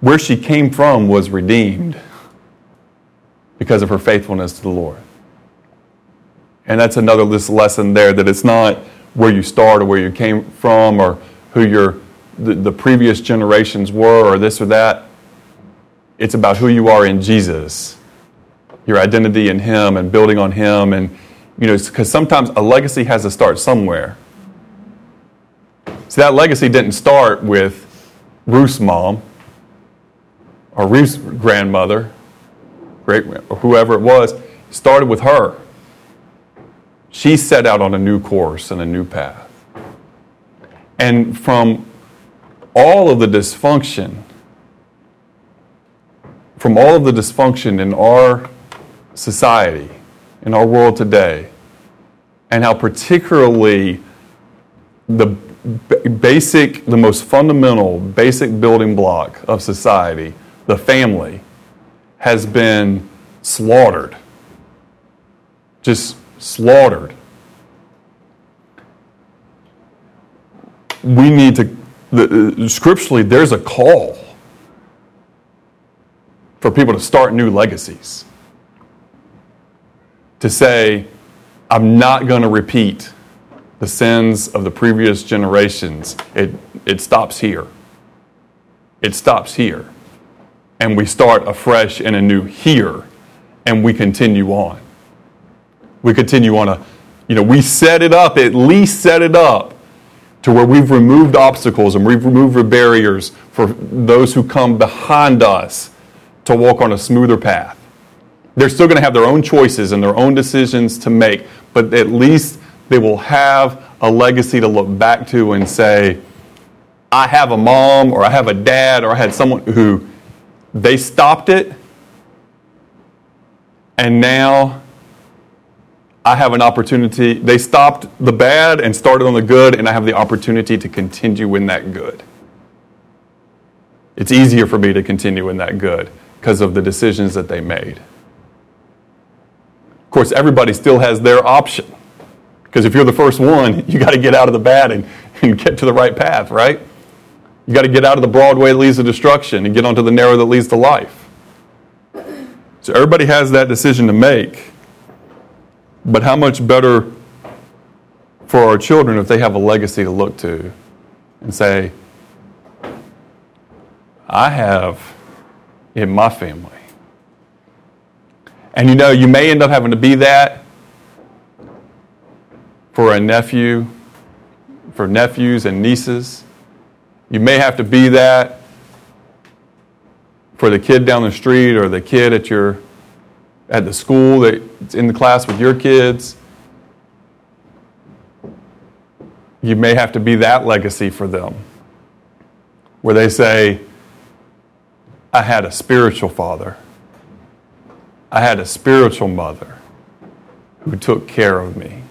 where she came from, was redeemed because of her faithfulness to the Lord. And that's another lesson there that it's not where you start or where you came from or who your the, the previous generations were or this or that. It's about who you are in Jesus, your identity in Him and building on Him. And, you know, because sometimes a legacy has to start somewhere. See, that legacy didn't start with Ruth's mom or Ruth's grandmother, great, or whoever it was. It started with her. She set out on a new course and a new path. And from all of the dysfunction, from all of the dysfunction in our society, in our world today, and how particularly the basic, the most fundamental, basic building block of society, the family, has been slaughtered. Just slaughtered. We need to, the, uh, scripturally, there's a call for people to start new legacies. To say, I'm not going to repeat the sins of the previous generations. It, it stops here. It stops here. And we start afresh and anew here, and we continue on we continue on a, you know, we set it up, at least set it up to where we've removed obstacles and we've removed barriers for those who come behind us to walk on a smoother path. They're still going to have their own choices and their own decisions to make, but at least they will have a legacy to look back to and say, I have a mom or I have a dad or I had someone who they stopped it and now I have an opportunity. They stopped the bad and started on the good, and I have the opportunity to continue in that good. It's easier for me to continue in that good because of the decisions that they made. Of course, everybody still has their option. Because if you're the first one, [laughs] you got to get out of the bad and, [laughs] and get to the right path, right? You got to get out of the broad way that leads to destruction and get onto the narrow that leads to life. So everybody has that decision to make. But how much better for our children if they have a legacy to look to and say, I have in my family. And you know, you may end up having to be that for a nephew, for nephews and nieces. You may have to be that for the kid down the street or the kid at your at the school that's in the class with your kids. You may have to be that legacy for them, where they say, I had a spiritual father, I had a spiritual mother who took care of me,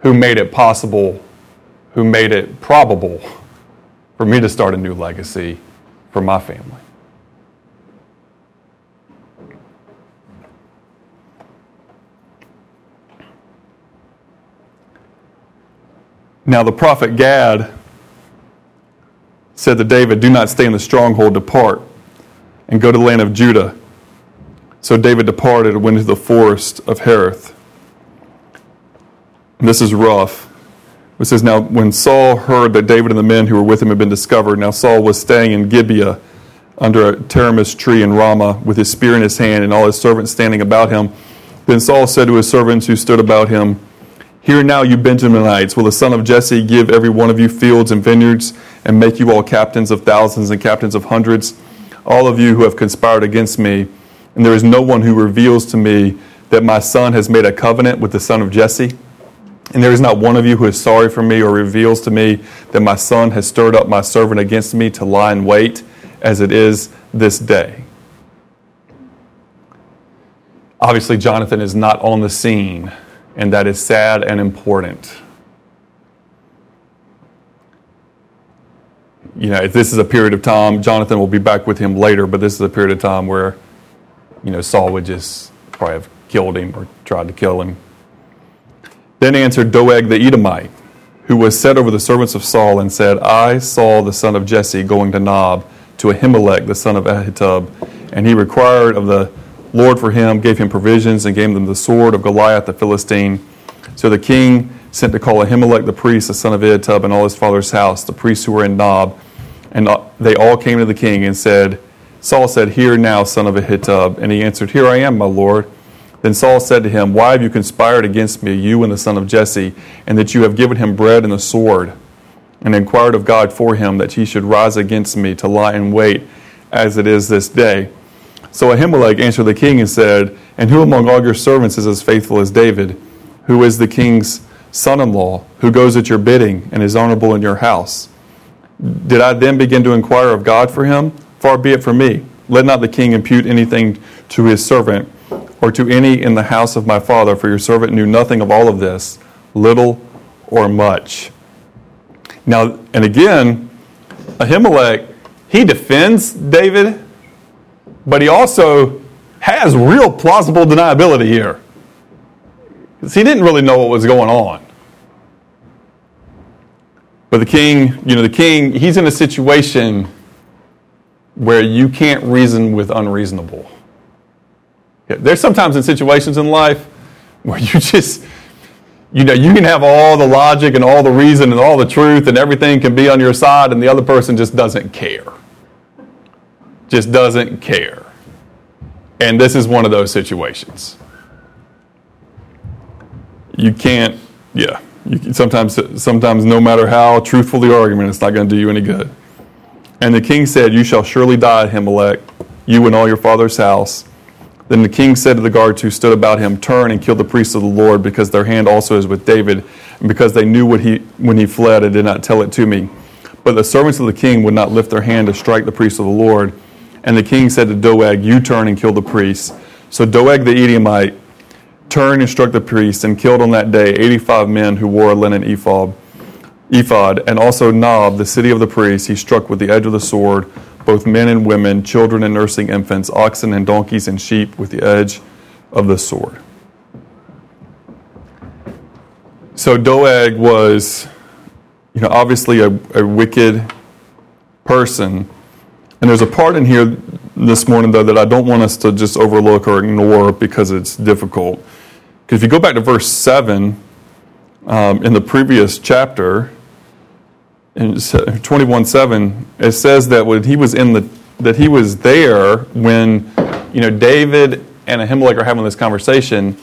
who made it possible, who made it probable for me to start a new legacy for my family. Now, the prophet Gad said to David, Do not stay in the stronghold, depart and go to the land of Judah. So David departed and went into the forest of Hereth. And this is rough. It says, Now, when Saul heard that David and the men who were with him had been discovered, now Saul was staying in Gibeah under a tamarisk tree in Ramah with his spear in his hand and all his servants standing about him. Then Saul said to his servants who stood about him, Hear now, you Benjaminites, will the son of Jesse give every one of you fields and vineyards, and make you all captains of thousands and captains of hundreds, all of you who have conspired against me? And there is no one who reveals to me that my son has made a covenant with the son of Jesse. And there is not one of you who is sorry for me or reveals to me that my son has stirred up my servant against me to lie in wait, as it is this day. Obviously, Jonathan is not on the scene and that is sad and important. you know, this is a period of time. Jonathan will be back with him later, but this is a period of time where, you know, Saul would just probably have killed him or tried to kill him. Then answered Doeg the Edomite, who was set over the servants of Saul, and said, I saw the son of Jesse going to Nob to Ahimelech the son of Ahitub, and he required of the Lord for him, gave him provisions, and gave him the sword of Goliath the Philistine. So the king sent to call Ahimelech the priest, the son of Ahitub, and all his father's house, the priests who were in Nob. And uh, they all came to the king and said, Saul said, Hear now, son of Ahitub. And he answered, Here I am, my lord. Then Saul said to him, Why have you conspired against me, you and the son of Jesse, and that you have given him bread and the sword? And inquired of God for him that he should rise against me to lie in wait, as it is this day. So Ahimelech answered the king and said, And who among all your servants is as faithful as David, who is the king's son in law, who goes at your bidding and is honorable in your house? Did I then begin to inquire of God for him? Far be it from me. Let not the king impute anything to his servant or to any in the house of my father, for your servant knew nothing of all of this, little or much. Now, and again, Ahimelech, he defends David, but he also has real plausible deniability here. Because he didn't really know what was going on. But the king, you know, the king, he's in a situation where you can't reason with unreasonable. There's sometimes in situations in life where you just, you know, you can have all the logic and all the reason and all the truth and everything can be on your side, and the other person just doesn't care. Just doesn't care. And this is one of those situations. You can't, yeah. You, sometimes, sometimes, no matter how truthful the argument, it's not going to do you any good. And the king said, You shall surely die, Ahimelech, you and all your father's house. Then the king said to the guards who stood about him, Turn and kill the priests of the Lord, because their hand also is with David, and because they knew what he, when he fled and did not tell it to me. But the servants of the king would not lift their hand to strike the priests of the Lord. And the king said to Doeg, You turn and kill the priests. So Doeg the Edomite turned and struck the priests and killed on that day 85 men who wore a linen ephod. Ephod, and also Nob, the city of the priests, he struck with the edge of the sword both men and women, children and nursing infants, oxen and donkeys and sheep with the edge of the sword. So Doeg was, you know, obviously a, a wicked person. And there's a part in here this morning, though, that I don't want us to just overlook or ignore because it's difficult. Because if you go back to verse 7 um, in the previous chapter, in 21 7, it says that when he was in the that he was there when you know David and Ahimelech are having this conversation,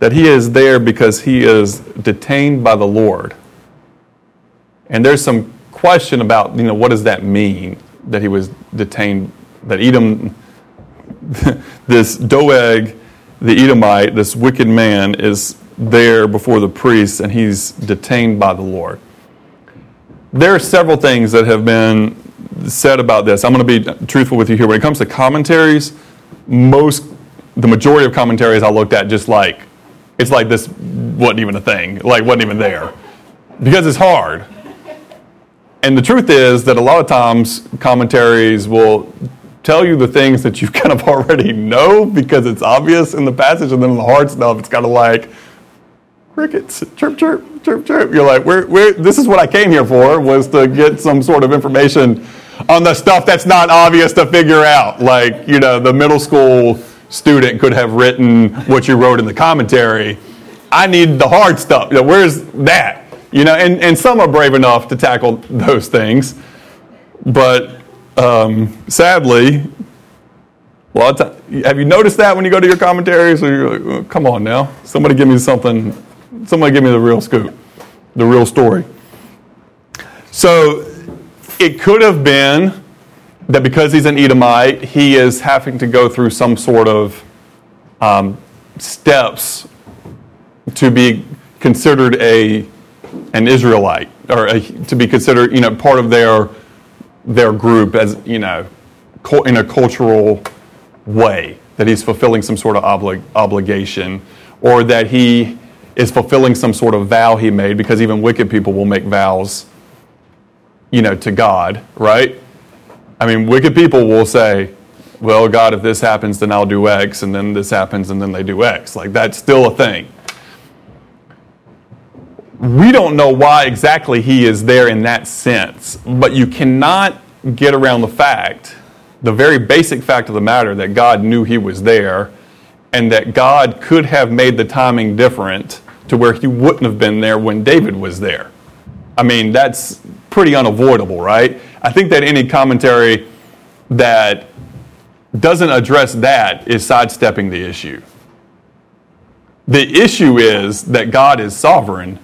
that he is there because he is detained by the Lord. And there's some question about, you know, what does that mean that he was detained, that Edom, [laughs] this Doeg, the Edomite, this wicked man, is there before the priests and he's detained by the Lord there are several things that have been said about this. I'm going to be truthful with you here. When it comes to commentaries, most, the majority of commentaries I looked at just like, it's like this wasn't even a thing, like wasn't even there. Because it's hard. And the truth is that a lot of times commentaries will tell you the things that you [laughs] kind of already know because it's obvious in the passage, and then the hard stuff, it's kind of like, crickets, chirp, chirp, chirp, chirp. You're like, where, where, this is what I came here for, was to get some sort of information on the stuff that's not obvious to figure out. Like, you know, the middle school student could have written what you wrote in the commentary. I need the hard stuff. You know, where's that? You know, and, and some are brave enough to tackle those things. But um, sadly, well, have you noticed that when you go to your commentaries? Or you're like, oh, come on now, somebody give me something Somebody give me the real scoop, the real story. So it could have been that because he's an Edomite, he is having to go through some sort of um, steps to be considered a an Israelite or a, to be considered, you know, part of their their group as you know, in a cultural way that he's fulfilling some sort of oblig- obligation, or that he is fulfilling some sort of vow he made because even wicked people will make vows you know, to God, right? I mean, wicked people will say, well, God, if this happens, then I'll do X, and then this happens, and then they do X. Like, that's still a thing. We don't know why exactly he is there in that sense, but you cannot get around the fact, the very basic fact of the matter, that God knew he was there and that God could have made the timing different to where he wouldn't have been there when David was there. I mean, that's pretty unavoidable, right? I think that any commentary that doesn't address that is sidestepping the issue. The issue is that God is sovereign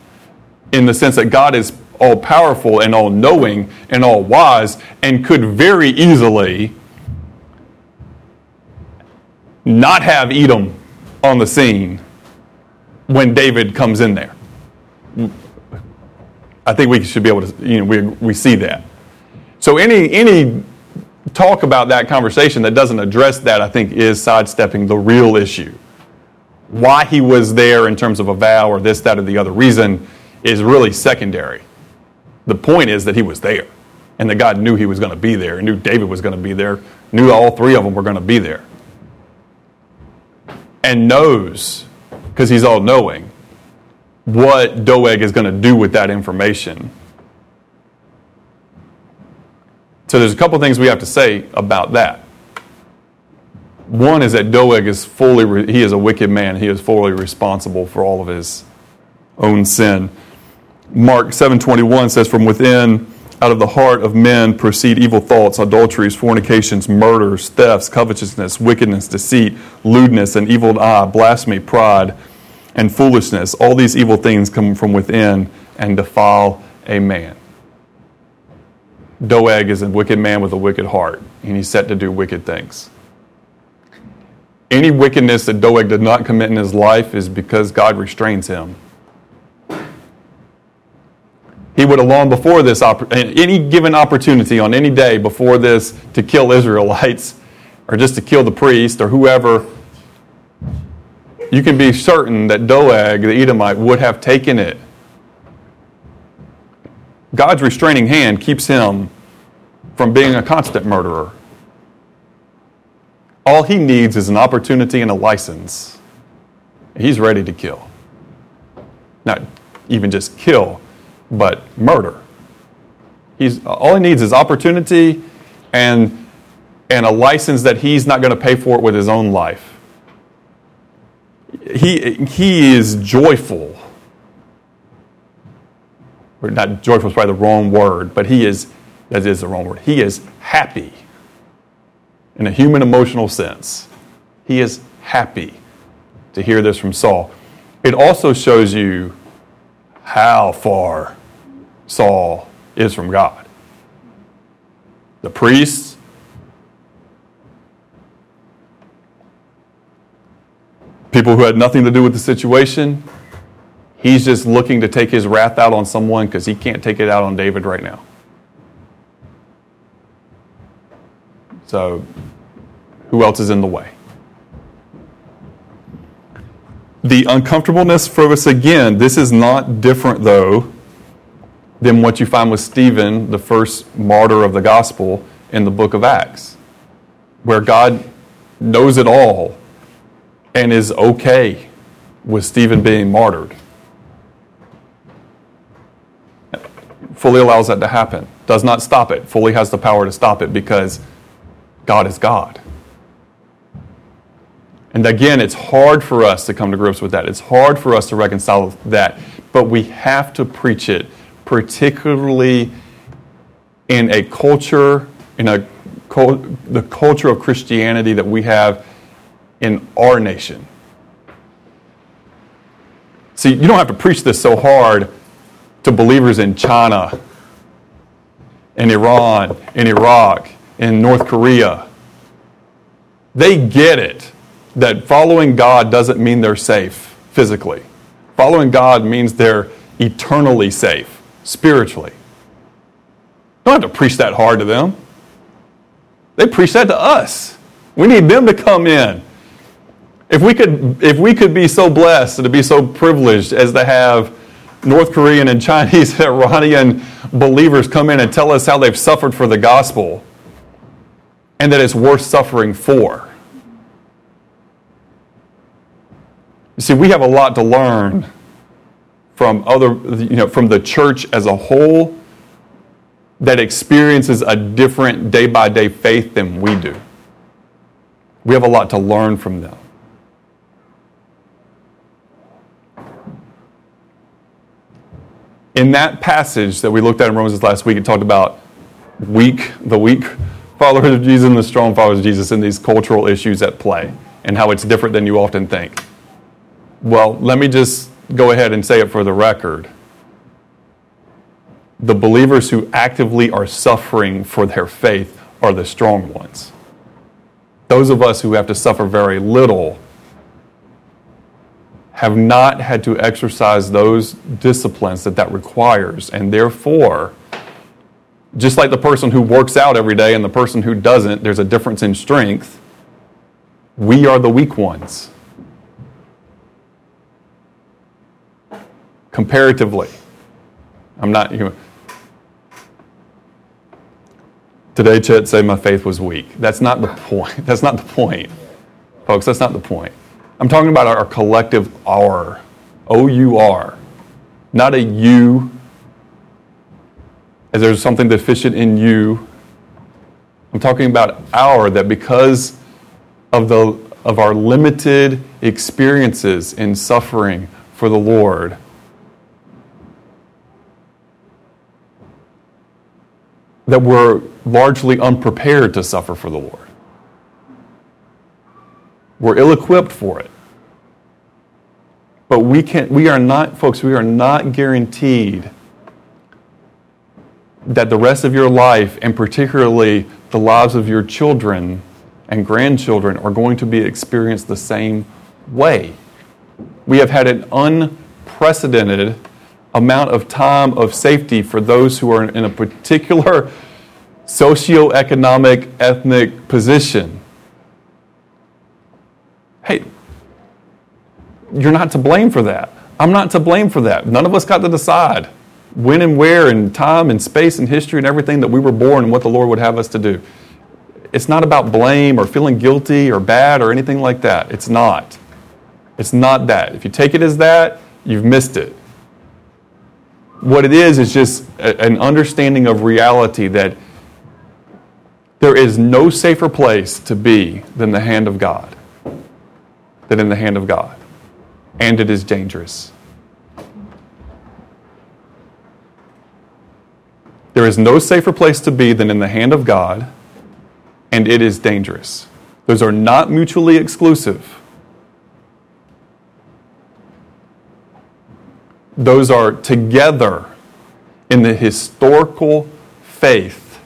in the sense that God is all powerful and all knowing and all wise and could very easily not have Edom on the scene when David comes in there. I think we should be able to, you know, we, we see that. So any, any talk about that conversation that doesn't address that, I think, is sidestepping the real issue. Why he was there in terms of a vow or this, that, or the other reason is really secondary. The point is that he was there and that God knew he was going to be there, knew David was going to be there, knew all three of them were going to be there and knows, because he's all knowing, what Doeg is going to do with that information. So there's a couple things we have to say about that. One is that Doeg is fully, he is a wicked man. He is fully responsible for all of his own sin. Mark 7.21 says, from within out of the heart of men proceed evil thoughts, adulteries, fornications, murders, thefts, covetousness, wickedness, deceit, lewdness, an evil eye, blasphemy, pride, and foolishness. All these evil things come from within and defile a man. Doeg is a wicked man with a wicked heart, and he's set to do wicked things. Any wickedness that Doeg did not commit in his life is because God restrains him he would have long before this, any given opportunity on any day before this to kill Israelites or just to kill the priest or whoever, you can be certain that Doeg, the Edomite, would have taken it. God's restraining hand keeps him from being a constant murderer. All he needs is an opportunity and a license. He's ready to kill. Not even just kill, but murder. He's, all he needs is opportunity and, and a license that he's not going to pay for it with his own life. He, he is joyful. Or not joyful is probably the wrong word, but he is, that is the wrong word. He is happy in a human emotional sense. He is happy to hear this from Saul. It also shows you how far Saul is from God. The priests, people who had nothing to do with the situation, he's just looking to take his wrath out on someone because he can't take it out on David right now. So, who else is in the way? The uncomfortableness for us again, this is not different though than what you find with Stephen, the first martyr of the gospel in the book of Acts, where God knows it all and is okay with Stephen being martyred. Fully allows that to happen. Does not stop it. Fully has the power to stop it because God is God. And again, it's hard for us to come to grips with that. It's hard for us to reconcile that. But we have to preach it particularly in a culture, in a the culture of Christianity that we have in our nation. See, you don't have to preach this so hard to believers in China, in Iran, in Iraq, in North Korea. They get it that following God doesn't mean they're safe physically. Following God means they're eternally safe spiritually. Don't have to preach that hard to them. They preach that to us. We need them to come in. If we could, if we could be so blessed and to be so privileged as to have North Korean and Chinese [laughs] Iranian believers come in and tell us how they've suffered for the gospel and that it's worth suffering for. You see, we have a lot to learn from other, you know, from the church as a whole that experiences a different day by day faith than we do. We have a lot to learn from them. In that passage that we looked at in Romans last week, it talked about weak, the weak followers of Jesus and the strong followers of Jesus and these cultural issues at play and how it's different than you often think. Well, let me just go ahead and say it for the record. The believers who actively are suffering for their faith are the strong ones. Those of us who have to suffer very little have not had to exercise those disciplines that that requires, and therefore, just like the person who works out every day and the person who doesn't, there's a difference in strength. We are the weak ones. Comparatively. I'm not. Know, today, Chet said my faith was weak. That's not the point. [laughs] That's not the point, folks. That's not the point. I'm talking about our collective our, O U R, not a you as there's something deficient in you. I'm talking about our, that because of, the, of our limited experiences in suffering for the Lord, that we're largely unprepared to suffer for the Lord. We're ill equipped for it. But we, can't, we are not, folks, we are not guaranteed that the rest of your life, and particularly the lives of your children and grandchildren, are going to be experienced the same way. We have had an unprecedented amount of time of safety for those who are in a particular socioeconomic, ethnic position. Hey, you're not to blame for that. I'm not to blame for that. None of us got to decide when and where and time and space and history and everything that we were born and what the Lord would have us to do. It's not about blame or feeling guilty or bad or anything like that. It's not. It's not that. If you take it as that, you've missed it. What it is is just a, an understanding of reality that there is no safer place to be than the hand of God, than in the hand of God. And it is dangerous. There is no safer place to be than in the hand of God, and it is dangerous. Those are not mutually exclusive. Those are together in the historical faith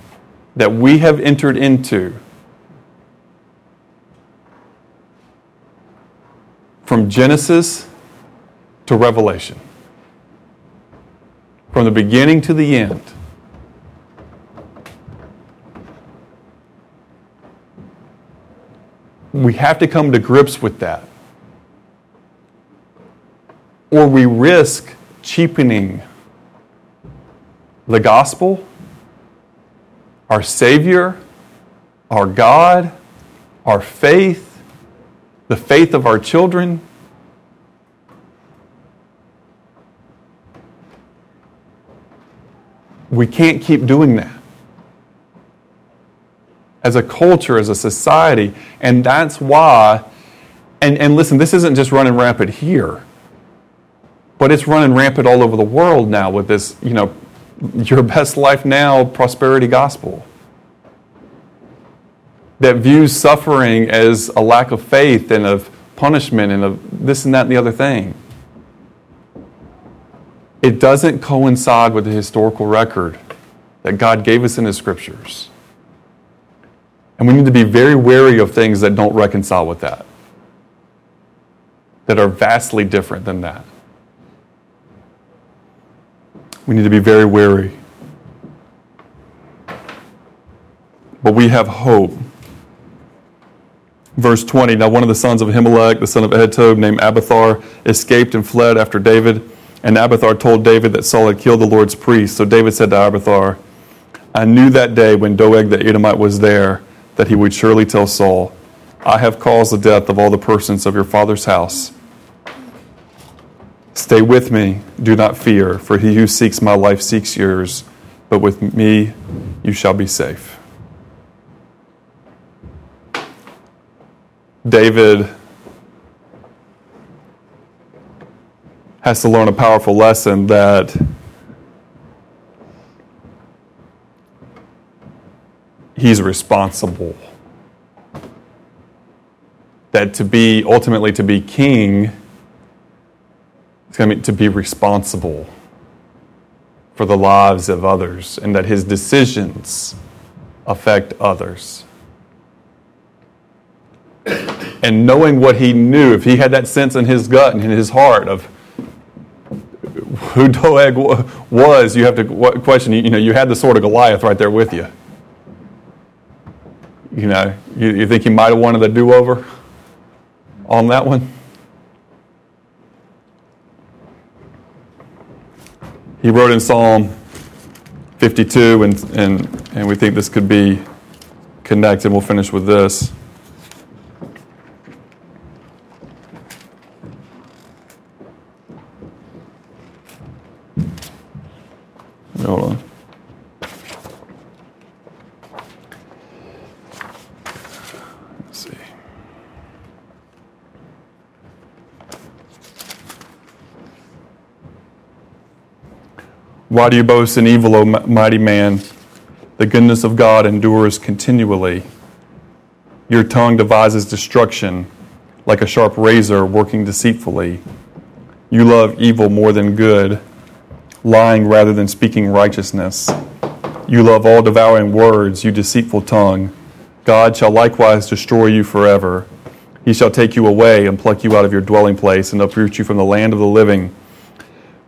that we have entered into from Genesis to Revelation, from the beginning to the end. We have to come to grips with that. Or we risk cheapening the gospel, our Savior, our God, our faith, the faith of our children. We can't keep doing that as a culture, as a society. And that's why, and, and listen, this isn't just running rampant here, but it's running rampant all over the world now with this, you know, your best life now prosperity gospel that views suffering as a lack of faith and of punishment and of this and that and the other thing. It doesn't coincide with the historical record that God gave us in His scriptures. And we need to be very wary of things that don't reconcile with that, that are vastly different than that. We need to be very wary. But we have hope. Verse 20 Now, one of the sons of Ahimelech, the son of Ahitub, named Abiathar, escaped and fled after David And Abiathar told David that Saul had killed the Lord's priest. So David said to Abiathar, I knew that day when Doeg the Edomite was there that he would surely tell Saul, I have caused the death of all the persons of your father's house. Stay with me, do not fear, for he who seeks my life seeks yours, but with me you shall be safe. David has to learn a powerful lesson that he's responsible. That to be, ultimately, to be king, it's going to be to be responsible for the lives of others, and that his decisions affect others. And knowing what he knew, if he had that sense in his gut and in his heart of who Doeg was, you have to question, you know, you had the sword of Goliath right there with you. You know, you, you think he might have wanted a do over on that one? He wrote in Psalm 52, and, and, and we think this could be connected. We'll finish with this. Hold on. Why do you boast in evil, O mighty man? The goodness of God endures continually. Your tongue devises destruction like a sharp razor working deceitfully. You love evil more than good lying rather than speaking righteousness. You love all devouring words, you deceitful tongue. God shall likewise destroy you forever. He shall take you away and pluck you out of your dwelling place and uproot you from the land of the living.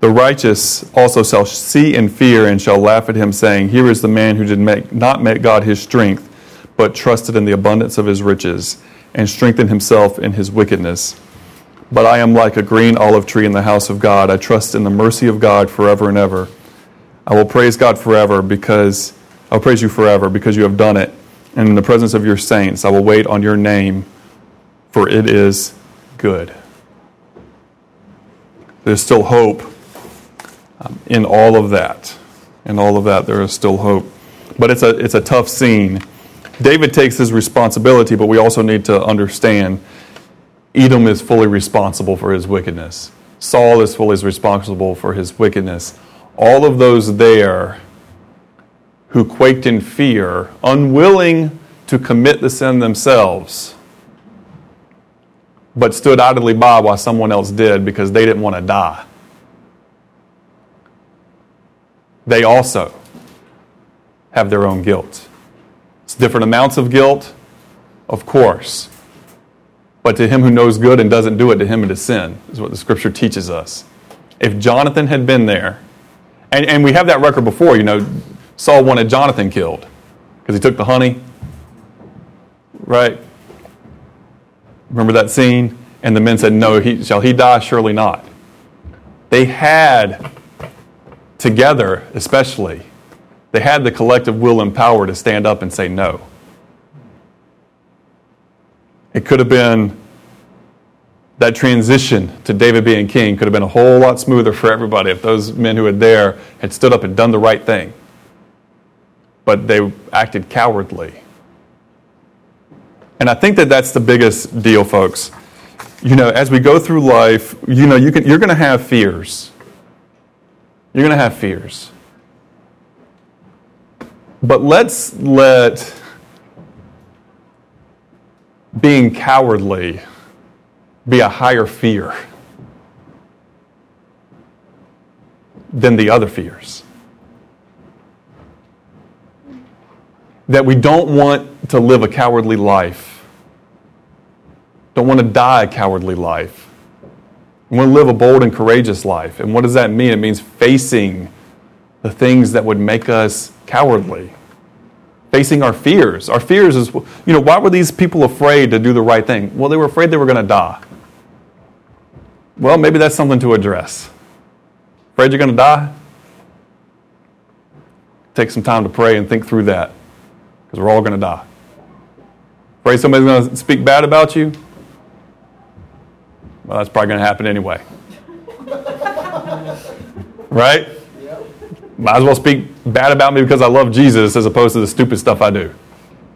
The righteous also shall see and fear and shall laugh at him, saying, Here is the man who did make, not make God his strength, but trusted in the abundance of his riches, and strengthened himself in his wickedness. But I am like a green olive tree in the house of God. I trust in the mercy of God forever and ever. I will praise God forever because I'll praise you forever because you have done it. And in the presence of your saints, I will wait on your name, for it is good. There's still hope um, in all of that. In all of that, there is still hope. But it's a, it's a tough scene. David takes his responsibility, but we also need to understand Edom is fully responsible for his wickedness. Saul is fully responsible for his wickedness. All of those there who quaked in fear, unwilling to commit the sin themselves, but stood idly by while someone else did because they didn't want to die. They also have their own guilt. It's different amounts of guilt, of course. But to him who knows good and doesn't do it, to him it is sin, is what the scripture teaches us. If Jonathan had been there, and, and we have that record before, you know, Saul wanted Jonathan killed because he took the honey. Right? Remember that scene? And the men said, No, he, shall he die? Surely not. They had, together especially, they had the collective will and power to stand up and say no. It could have been that transition to David being king could have been a whole lot smoother for everybody if those men who were there had stood up and done the right thing. But they acted cowardly. And I think that that's the biggest deal, folks. You know, as we go through life, you know, you can, you're going to have fears. You're going to have fears. But let's let being cowardly be a higher fear than the other fears. That we don't want to live a cowardly life, don't want to die a cowardly life. We want to live a bold and courageous life. And what does that mean? It means facing the things that would make us cowardly facing our fears. Our fears is, you know, why were these people afraid to do the right thing? Well, they were afraid they were going to die. Well, maybe that's something to address. Afraid you're going to die? Take some time to pray and think through that because we're all going to die. Afraid somebody's going to speak bad about you? Well, that's probably going to happen anyway. right? Might as well speak bad about me because I love Jesus as opposed to the stupid stuff I do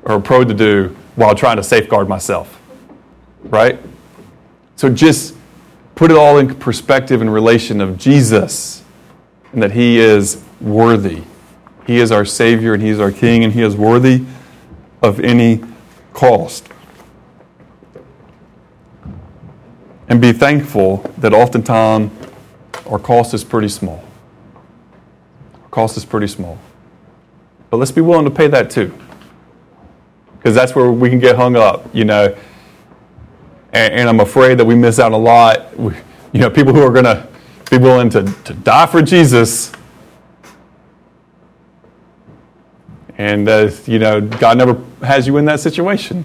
or pro to do while trying to safeguard myself. Right? So just put it all in perspective in relation of Jesus and that he is worthy. He is our Savior and he is our King and he is worthy of any cost. And be thankful that oftentimes our cost is pretty small. Our cost is pretty small. But let's be willing to pay that too. Because that's where we can get hung up, you know. And, and I'm afraid that we miss out a lot. We, you know, people who are going to be willing to, to die for Jesus. And, uh, you know, God never has you in that situation.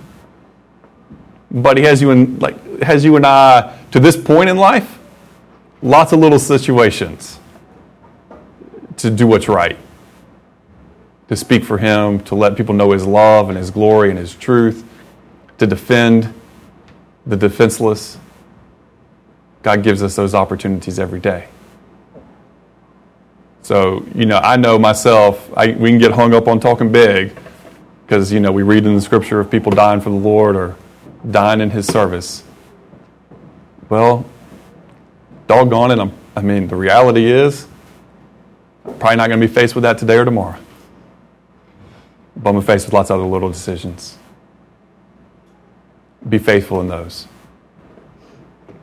But He has you in, like, has you and I to this point in life Lots of little situations to do what's right, to speak for Him, to let people know His love and His glory and His truth, to defend the defenseless. God gives us those opportunities every day. So, you know, I know myself, I, we can get hung up on talking big because, you know, we read in the scripture of people dying for the Lord or dying in His service. Well, doggone it, I'm, I mean, the reality is, probably not going to be faced with that today or tomorrow. But I'm faced with lots of other little decisions. Be faithful in those.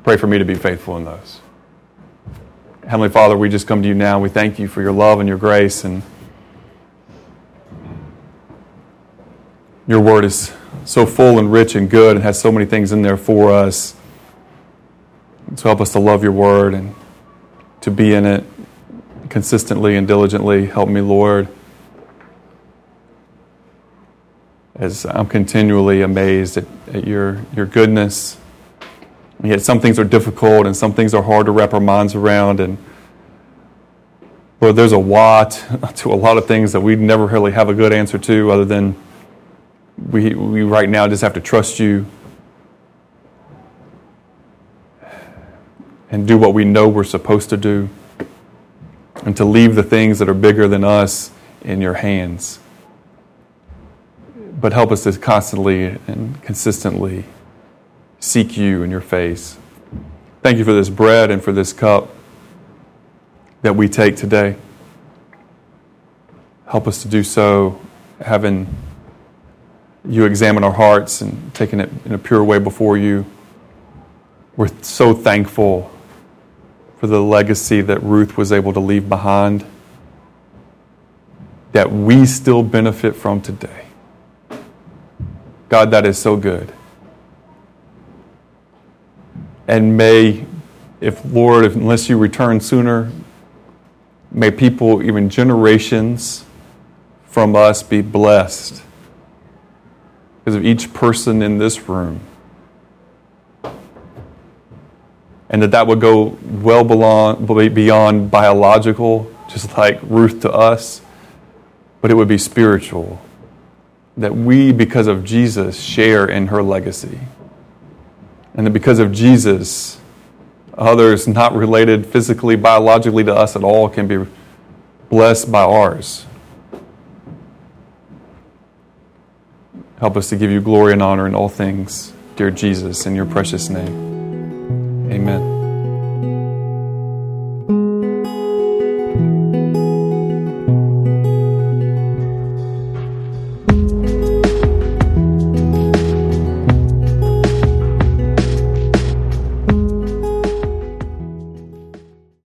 Pray for me to be faithful in those. Heavenly Father, we just come to you now. We thank you for your love and your grace. And your word is so full and rich and good and has so many things in there for us. So help us to love your word and to be in it consistently and diligently. Help me, Lord, as I'm continually amazed at, at your, your goodness. And yet, some things are difficult and some things are hard to wrap our minds around. And Lord, there's a lot [laughs] to a lot of things that we never really have a good answer to, other than we, we right now just have to trust you and do what we know we're supposed to do, and to leave the things that are bigger than us in your hands. But help us to constantly and consistently seek you in your face. Thank you for this bread and for this cup that we take today. Help us to do so, having you examine our hearts and taking it in a pure way before you. We're so thankful for the legacy that Ruth was able to leave behind that we still benefit from today. God, that is so good. And may, if Lord, if, unless you return sooner, may people, even generations from us, be blessed because of each person in this room and that that would go well beyond biological, just like Ruth to us, but it would be spiritual. That we, because of Jesus, share in her legacy. And that because of Jesus, others not related physically, biologically to us at all can be blessed by ours. Help us to give you glory and honor in all things, dear Jesus, in your precious name. Amen.